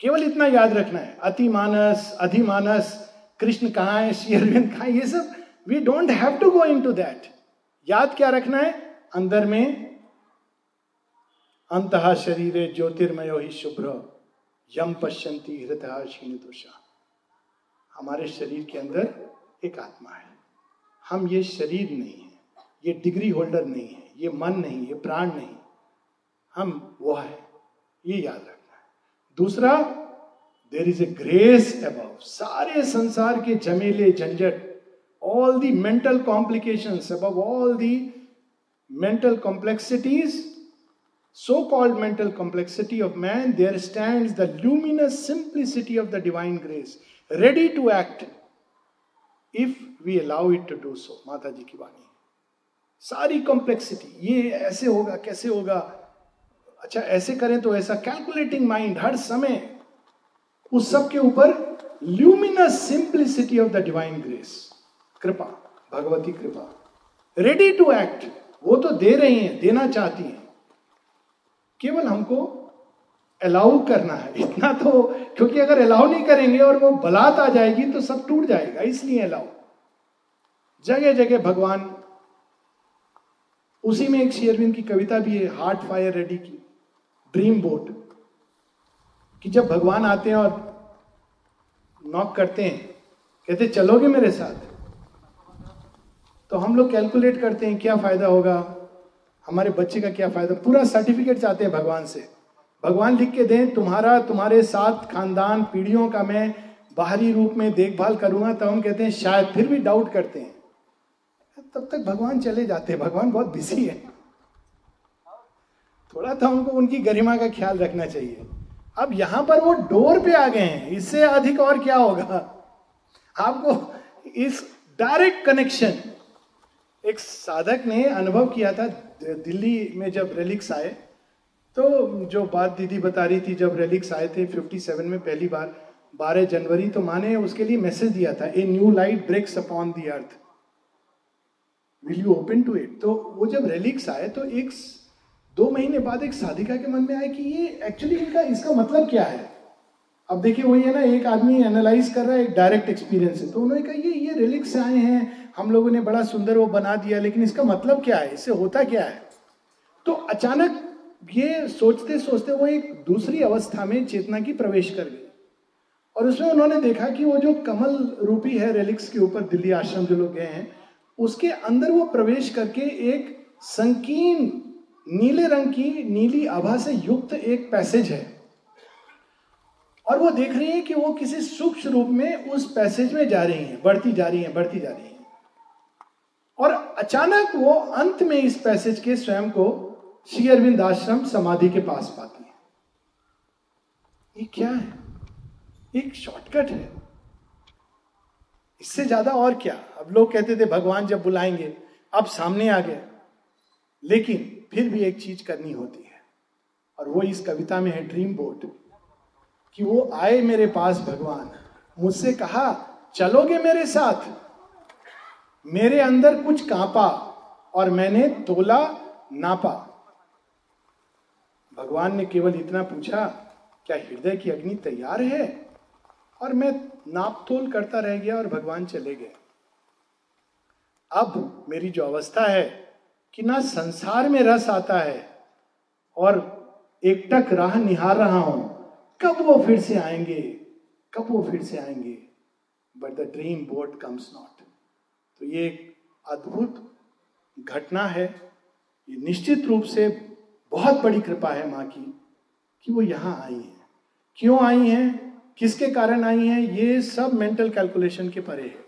केवल इतना याद रखना है। अतिमानस अधिमानस कृष्ण कहाँ है, श्री अरविंद कहा ये सब we don't have to go into that याद क्या रखना है? अंदर में, अंत शरीर ज्योतिर्मय ही शुभ्र यम पश्यंती हृदय दोषा हमारे शरीर के अंदर एक आत्मा है। हम ये शरीर नहीं है, ये डिग्री होल्डर नहीं है, ये मन नहीं, ये प्राण नहीं। हम वो है, ये याद रख दूसरा देर इज़ ए ग्रेस अब सारे संसार के झमेले, झंझट ऑल दी मेंटल कॉम्प्लिकेशन अब all the mental complexities so called mental complexity of man there stand the luminous simplicity of the divine grace ready to act if we allow it to do so माता जी की वाणी। सारी complexity ये ऐसे होगा, कैसे होगा? अच्छा ऐसे करें तो ऐसा कैलकुलेटिंग माइंड हर समय उस सब के ऊपर luminous simplicity of the divine grace कृपा, भगवती कृपा। रेडी टू एक्ट वो तो दे रही हैं, देना चाहती हैं। केवल हमको अलाउ करना है, इतना तो क्योंकि अगर अलाउ नहीं करेंगे और वो बलात आ जाएगी तो सब टूट जाएगा, इसलिए अलाउ जगह जगह भगवान, उसी में एक शेयरविंद की कविता भी है हार्ट फायर रेडी की। ड्रीम बोट कि जब भगवान आते हैं और नॉक करते हैं, कहते चलोगे मेरे साथ? तो हम लोग कैलकुलेट करते हैं, क्या फ़ायदा होगा? हमारे बच्चे का क्या फ़ायदा? पूरा सर्टिफिकेट चाहते हैं भगवान से। भगवान लिख के दें, तुम्हारा, तुम्हारे साथ खानदान, पीढ़ियों का मैं बाहरी रूप में देखभाल करूँगा। तब हम कहते हैं, शायद फिर भी डाउट करते हैं। तब तक भगवान चले जाते हैं। भगवान बहुत बिज़ी है। थोड़ा तो उनको, उनकी गरिमा का ख्याल रखना चाहिए। अब यहाँ पर वो डोर पे आ गए हैं। इससे अधिक और क्या होगा? आपको इस डायरेक्ट कनेक्शन एक साधक ने अनुभव किया था दिल्ली में जब रिलिक्स आए तो जो बात दीदी बता रही थी, जब रेलिक्स आए थे 57 में पहली बार 12 जनवरी तो माने उसके लिए मैसेज दिया था a new light breaks upon the earth will you open to it तो वो जब रेलिक्स आए तो एक दो महीने बाद एक साधिका के मन में आया कि ये एक्चुअली इनका, इसका मतलब क्या है? अब देखिए, वही है ना, एक आदमी एनालाइज कर रहा है, एक डायरेक्ट एक्सपीरियंस है। तो उन्होंने कहा, ये ये रिलिक्स आए हैं, हम लोगों ने बड़ा सुंदर वो बना दिया, लेकिन इसका मतलब क्या है? इससे होता क्या है? तो अचानक ये सोचते सोचते वो एक दूसरी अवस्था में चेतना की प्रवेश कर गई। और उसमें उन्होंने देखा कि वो जो कमल रूपी है रेलिक्स के ऊपर, दिल्ली आश्रम जो लोग गए हैं, उसके अंदर वो प्रवेश करके एक संकीर्ण नीले रंग की नीली आभा से युक्त एक पैसेज है। और वो देख रही है कि वो किसी सूक्ष्म रूप में उस पैसेज में जा रही है, बढ़ती जा रही है, बढ़ती जा रही है। और अचानक वो अंत में इस पैसेज के स्वयं को श्री अरविंद आश्रम समाधि के पास पाती है। ये क्या है? एक शॉर्टकट है। इससे ज़्यादा और क्या? अब लोग कहते थे, भगवान जब बुलाएँगे, अब सामने आ गए। लेकिन फिर भी एक चीज़ करनी होती है। और वो इस कविता में है, ड्रीम बोट, कि वो आए मेरे पास भगवान, मुझसे कहा, चलोगे मेरे साथ? मेरे अंदर कुछ कांपा और मैंने तोला नापा भगवान ने केवल इतना पूछा, क्या हृदय की अग्नि तैयार है? और मैं नाप तोल करता रह गया और भगवान चले गए। अब मेरी जो अवस्था है कि ना संसार में रस आता है और एकटक राह निहार रहा हूँ। कब वो फिर से आएँगे? कब वो फिर से आएँगे? But the dream boat comes not तो ये एक अद्भुत घटना है। ये निश्चित रूप से बहुत बड़ी कृपा है माँ की कि वो यहाँ आई है। क्यों आई हैं? किसके कारण आई हैं? ये सब मेंटल कैलकुलेशन के परे है।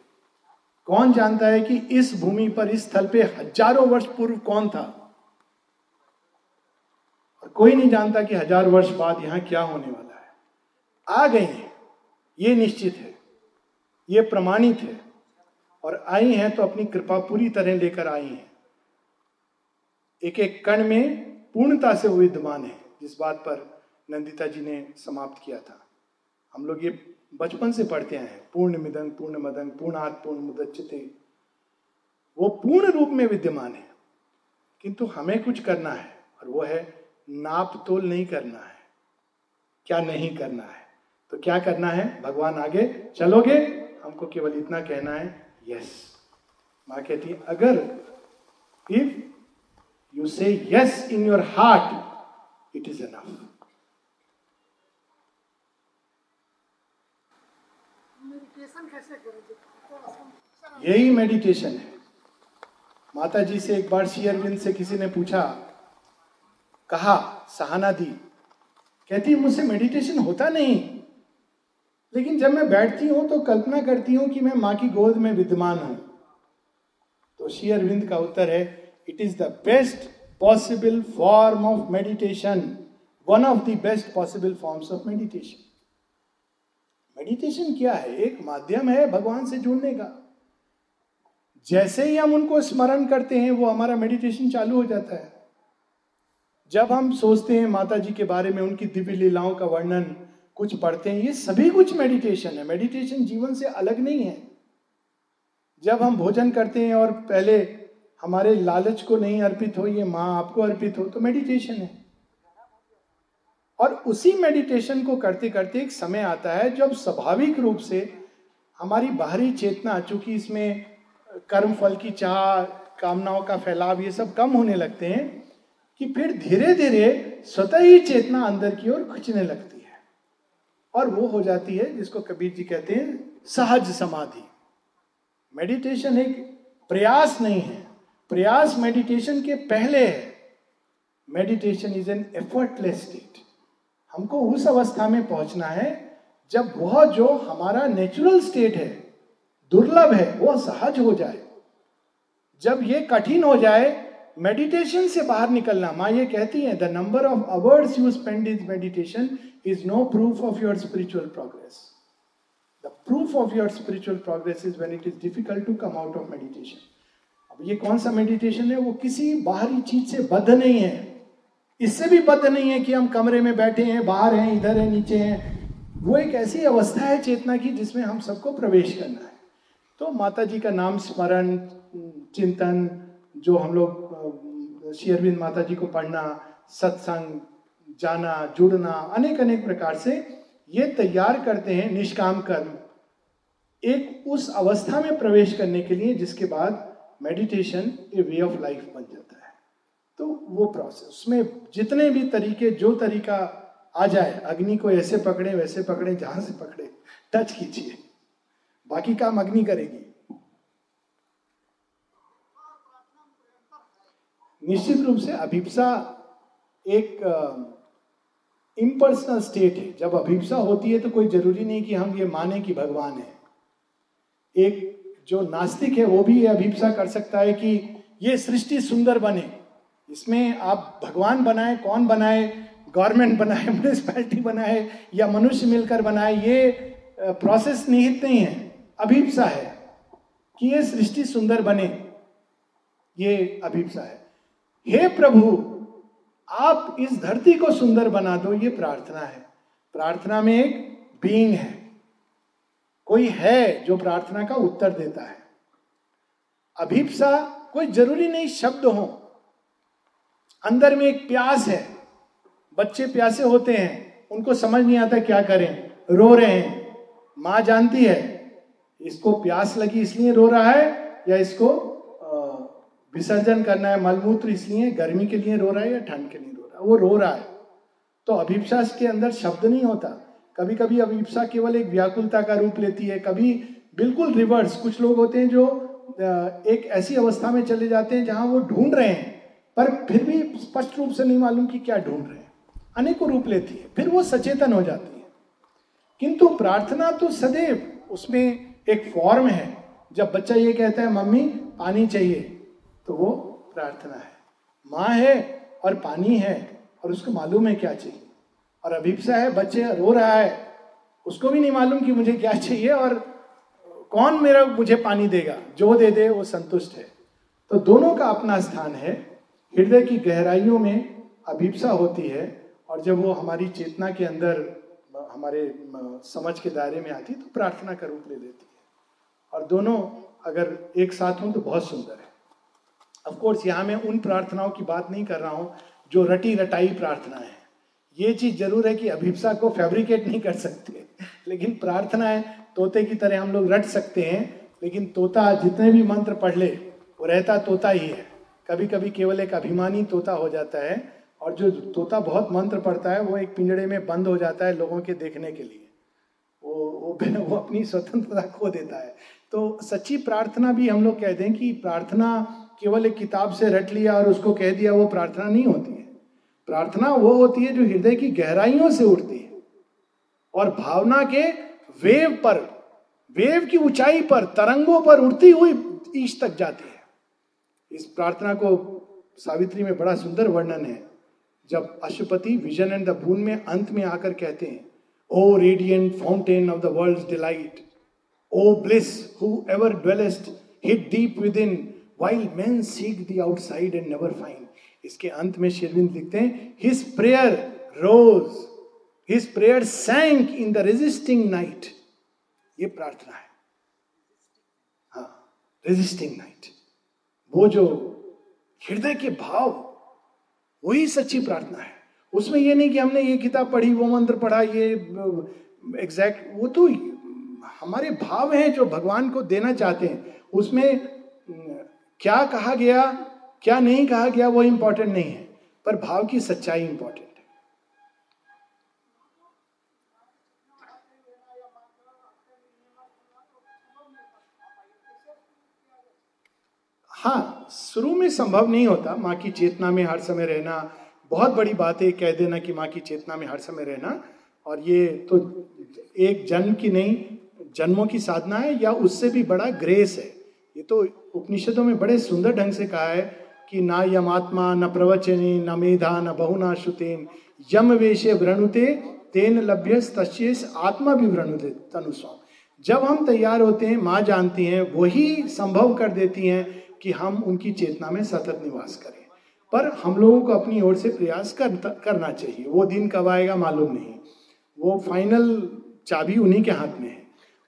कौन जानता है कि इस भूमि पर इस स्थल पे हज़ारों वर्ष पूर्व कौन था? और कोई नहीं जानता कि हज़ार वर्ष बाद यहाँ क्या होने वाला है। आ गए हैं। ये निश्चित है। ये प्रमाणित है। और आई हैं तो अपनी कृपा पूरी तरह लेकर आई हैं। एक एक कण में पूर्णता से विद्यमान है, जिस बात पर नंदिता जी ने समाप्त किया था। हम लोग ये बचपन से पढ़ते हैं। पूर्ण मिदंग, पूर्ण मदंग पूर्णात पूर्ण मुदच्यते वो पूर्ण रूप में विद्यमान है। किंतु हमें कुछ करना है और वो है नाप तोल नहीं करना है। क्या नहीं करना है? तो क्या करना है? भगवान आगे चलोगे? हमको केवल इतना कहना है यस माँ कहती अगर if you say yes in your heart it is enough यही मेडिटेशन है। माता जी से एक बार श्री से किसी ने पूछा, कहा सहाना दी कहती मुझसे मेडिटेशन होता नहीं। लेकिन जब मैं बैठती हूँ तो कल्पना करती हूँ कि मैं माँ की गोद में विद्यमान हूँ। तो श्री अरविंद का उत्तर है it is the best possible form of meditation one of the best possible forms of meditation meditation क्या है? एक माध्यम है भगवान से जुड़ने का। जैसे ही हम उनको स्मरण करते हैं, वो हमारा मेडिटेशन चालू हो जाता है। जब हम सोचते हैं माता जी के बारे में, उनकी दिव्य लीलाओं का वर्णन, कुछ पढ़ते हैं, ये सभी कुछ मेडिटेशन है। मेडिटेशन जीवन से अलग नहीं है। जब हम भोजन करते हैं और पहले हमारे लालच को नहीं अर्पित हो, ये माँ आपको अर्पित हो तो मेडिटेशन है। और उसी मेडिटेशन को करते करते एक समय आता है जब स्वाभाविक रूप से हमारी बाहरी चेतना, चूँकि इसमें कर्म फल की चाह, कामनाओं का फैलाव ये सब कम होने लगते हैं, कि फिर धीरे धीरे स्वतः ही चेतना अंदर की ओर खिंचने लगती है। और वो हो जाती है जिसको कबीर जी कहते हैं सहज समाधि। मेडिटेशन एक प्रयास नहीं है। प्रयास मेडिटेशन के पहले है। Meditation is an effortless state हमको उस अवस्था में पहुँचना है जब वह जो हमारा नेचुरल स्टेट है, दुर्लभ है, वह सहज हो जाए। जब ये कठिन हो जाए मेडिटेशन से बाहर निकलना, माँ ये कहती है the number of hours you spend is meditation is no proof of your spiritual progress the proof of your spiritual progress is when it is difficult to come out of meditation अब ये कौन सा meditation है? वो किसी बाहरी चीज़ से बद्ध नहीं है। इससे भी बद्ध नहीं है कि हम कमरे में बैठे हैं, बाहर हैं, इधर हैं, नीचे हैं। वो एक ऐसी अवस्था है चेतना की जिसमें हम सबको प्रवेश करना है। तो माता जी का नाम स्मरण, चिंतन, जो हम लोग शेयरविंद माता जी को पढ़ना, सत्संग, जाना, जुड़ना अनेक अनेक प्रकार से ये तैयार करते हैं, निष्काम कर्म, एक उस अवस्था में प्रवेश करने के लिए जिसके बाद meditation a way of life बन जाता है। तो वो प्रोसेस उसमें जितने भी तरीके, जो तरीका आ जाए, अग्नि को ऐसे पकड़े, वैसे पकड़े, जहाँ से पकड़े टच कीजिए। बाकी काम अग्नि करेगी। निश्चित रूप से अभिप्सा एक इम्पर्सनल स्टेट है। जब अभिप्सा होती है तो कोई ज़रूरी नहीं कि हम ये माने कि भगवान है। एक जो नास्तिक है, वो भी ये अभिप्सा कर सकता है कि ये सृष्टि सुंदर बने। इसमें आप भगवान बनाए, कौन बनाए गवर्नमेंट बनाए म्यूनिसपैलिटी बनाए, या मनुष्य मिलकर बनाए, ये प्रोसेस निहित नहीं है। अभिप्सा है कि ये सृष्टि सुंदर बने। ये अभिप्सा है। हे प्रभु, आप इस धरती को सुंदर बना दो, ये प्रार्थना है। प्रार्थना में एक बीइंग है। कोई है जो प्रार्थना का उत्तर देता है। अभिप्सा कोई ज़रूरी नहीं शब्द हो। अंदर में एक प्यास है। बच्चे प्यासे होते हैं। उनको समझ नहीं आता क्या करें। रो रहे हैं। माँ जानती है, इसको प्यास लगी इसलिए रो रहा है या इसको विसर्जन करना है। मलमूत्र इसलिए गर्मी के लिए रो रहा है या ठंड के लिए रो रहा है। वो रो रहा है। तो अभिप्सा के अंदर शब्द नहीं होता। कभी कभी अभिप्सा केवल एक व्याकुलता का रूप लेती है। कभी बिल्कुल रिवर्स कुछ लोग होते हैं जो एक ऐसी अवस्था में चले जाते हैं जहाँ वो ढूंढ रहे हैं। पर फिर भी स्पष्ट रूप से नहीं मालूम कि क्या ढूंढ रहे हैं। अनेकों रूप लेती है, फिर वो सचेतन हो जाती है। किंतु प्रार्थना तो सदैव उसमें एक फॉर्म है। जब बच्चा ये कहता है, मम्मी, पानी चाहिए तो वो प्रार्थना है। माँ है और पानी है, और उसको मालूम है क्या चाहिए। और अभिप्सा है बच्चे रो रहा है, उसको भी नहीं मालूम कि मुझे क्या चाहिए और कौन मेरा मुझे पानी देगा। जो दे दे, वो संतुष्ट है। तो दोनों का अपना स्थान है। हृदय की गहराइयों में अभिप्सा होती है और जब वो हमारी चेतना के अंदर, हमारे समझ के दायरे में आती है तो प्रार्थना का रूप ले लेती है। और दोनों अगर एक साथ हों तो बहुत सुंदर है। अफकोर्स यहाँ मैं उन प्रार्थनाओं की बात नहीं कर रहा हूँ जो रटी रटाई प्रार्थना है। ये चीज़ ज़रूर है कि अभिप्सा को फैब्रिकेट नहीं कर सकते। लेकिन प्रार्थनाएँ तोते की तरह हम लोग रट सकते हैं, लेकिन तोता जितने भी मंत्र पढ़ ले, वो रहता तोता ही है। कभी कभी केवल एक अभिमानी तोता हो जाता है और जो तोता बहुत मंत्र पढ़ता है वो एक पिंजड़े में बंद हो जाता है लोगों के देखने के लिए। वो वो, वो अपनी स्वतंत्रता खो देता है। तो सच्ची प्रार्थना भी हम लोग कहते हैं कि प्रार्थना केवल एक किताब से रट लिया और उसको कह दिया वो प्रार्थना नहीं होती है। प्रार्थना वो होती है जो हृदय की गहराइयों से उठती है और भावना के वेव पर वेव की ऊंचाई पर तरंगों पर उड़ती हुई ईश तक जाती है। इस प्रार्थना को सावित्री में बड़ा सुंदर वर्णन है। जब अशुपति विजन एंड द बून में अंत में आकर कहते हैं, O radiant fountain of the world delight O bliss who ever dwellest hid deep within while man seek the outside and never find इसके अंत में शेरविंद लिखते हैं his prayer rose his prayer sank in the resisting night ये प्रार्थना है। हाँ रेजिस्टिंग नाइट वो जो हृदय के भाव, वही सच्ची प्रार्थना है। उसमें ये नहीं कि हमने ये किताब पढ़ी, वो मंत्र पढ़ा, ये एग्जैक्ट वो तो हमारे भाव हैं जो भगवान को देना चाहते हैं। उसमें, क्या कहा गया, क्या नहीं कहा गया, वो इंपॉर्टेंट नहीं है। पर भाव की सच्चाई इंपॉर्टेंट है, शुरू में संभव नहीं होता माँ की चेतना में हर समय रहना। बहुत बड़ी बात है, कह देना कि माँ की चेतना में हर समय रहना। और ये तो एक जन्म की नहीं, जन्मों की साधना है या उससे भी बड़ा ग्रेस है। ये तो उपनिषदों में बड़े सुंदर ढंग से कहा है कि ना यमात्मा, न प्रवचने, न मेधा, न बहुना श्रुतेन। यम वेशे व्रणुते, तेन लभ्य तस्ेस आत्मा भी व्रणुते तनुस्वाम। जब हम तैयार होते हैं, माँ जानती हैं, वही संभव कर देती हैं कि हम उनकी चेतना में सतत निवास करें। पर हम लोगों को अपनी ओर से प्रयास कर, करना चाहिए। वो दिन कब आएगा मालूम नहीं। वो फाइनल चाबी उन्हीं के हाथ में है।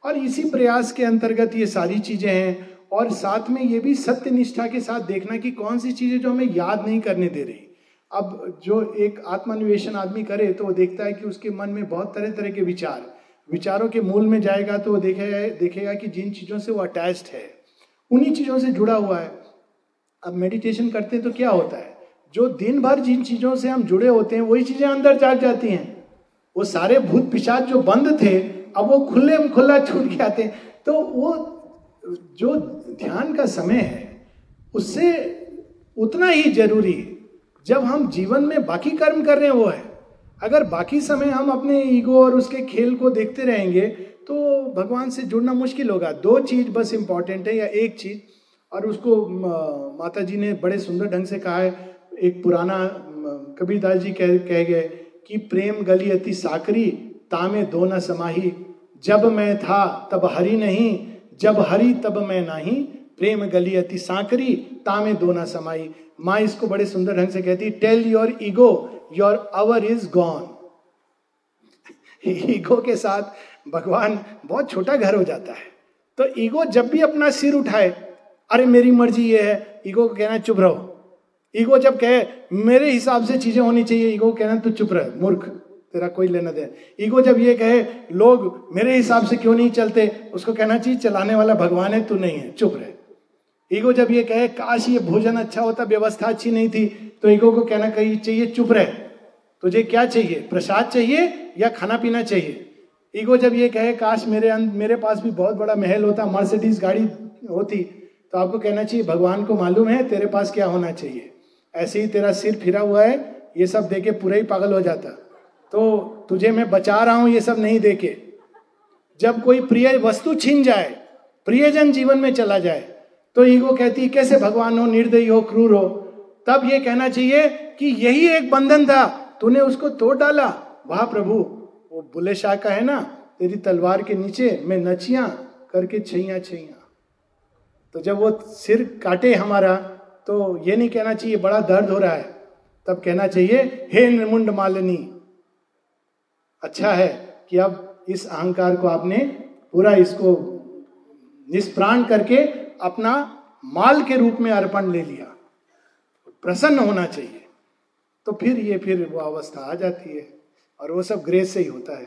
और इसी प्रयास के अंतर्गत ये सारी चीज़ें हैं। और साथ में ये भी सत्य निष्ठा के साथ देखना कि कौन सी चीज़ें जो हमें याद नहीं करने दे रही। अब जो एक आत्मान्वेषण आदमी करे तो वो देखता है कि उसके मन में बहुत तरह तरह के विचार। विचारों के मूल में जाएगा तो वो देखेगा देखेगा कि जिन चीज़ों से वो अटैच्ड है। उन्हीं चीज़ों से जुड़ा हुआ है। अब मेडिटेशन करते हैं तो क्या होता है? जो दिन भर जिन चीज़ों से हम जुड़े होते हैं, वही चीज़ें अंदर जाग जाती हैं। वो सारे भूत पिशाच जो बंद थे, अब वो खुले में खुला छूट के आते हैं। तो वो जो ध्यान का समय है, उससे उतना ही ज़रूरी जब हम जीवन में बाकी कर्म कर रहे हैं, वो है। अगर बाकी समय हम अपने ईगो और उसके खेल को देखते रहेंगे तो भगवान से जुड़ना मुश्किल होगा। दो चीज़ बस इंपॉर्टेंट है या एक चीज़। और उसको माता जी ने बड़े सुंदर ढंग से कहा है। एक पुराना कबीरदास जी कह कह गए कि प्रेम गली अति साकरी, तामे दो न समाही। जब मैं था तब हरी नहीं, जब हरी तब मैं नहीं। प्रेम गली अति सांकरी, तामे दो न समाई माँ इसको बड़े सुंदर ढंग से कहती tell your ego your hour is gone ego के साथ भगवान, बहुत छोटा घर हो जाता है। तो ईगो जब भी अपना सिर उठाए, अरे मेरी मर्ज़ी ये है, ईगो को कहना चुप रहो। ईगो जब कहे, मेरे हिसाब से चीज़ें होनी चाहिए, ईगो कहना तू चुप रहे, मूर्ख, तेरा कोई लेना दे ईगो जब ये कहे, लोग, मेरे हिसाब से क्यों नहीं चलते, उसको कहना चाहिए चलाने वाला भगवान है, तू नहीं है, चुप रहे। ईगो जब ये कहे, काश ये भोजन अच्छा होता, व्यवस्था अच्छी नहीं थी तो ईगो को कहना, कही चाहिए, चुप रहे। तुझे क्या चाहिए, प्रसाद चाहिए या खाना पीना चाहिए? ईगो जब ये कहे, काश मेरे मेरे पास भी बहुत बड़ा महल होता मर्सिडीज गाड़ी होती तो आपको कहना चाहिए, भगवान को मालूम है तेरे पास क्या होना चाहिए। ऐसे ही तेरा सिर फिरा हुआ है, ये सब देके पूरा ही पागल हो जाता। तो तुझे मैं बचा रहा हूँ, ये सब नहीं देके जब कोई प्रिय वस्तु छीन जाए, प्रियजन जीवन में चला जाए तो ईगो कहती है, कैसे भगवान हो, निर्दयी हो, क्रूर हो? तब ये कहना चाहिए कि यही एक बंधन था, तूने उसको तोड़ डाला। वाह प्रभु। वो बुले शाह का है ना, तेरी तलवार के नीचे मैं नचिया करके छैया छैया। तो जब वो सिर काटे हमारा तो ये नहीं कहना चाहिए बड़ा दर्द हो रहा है। तब कहना चाहिए, हे निर्मुंड मालिनी अच्छा है कि अब इस अहंकार को आपने पूरा इसको निष्प्राण करके अपना माल के रूप में अर्पण ले लिया। प्रसन्न होना चाहिए। तो फिर ये, फिर वो अवस्था आ जाती है। और वो सब ग्रेस से ही होता है।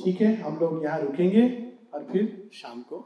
ठीक है, हम लोग यहाँ रुकेंगे और फिर शाम को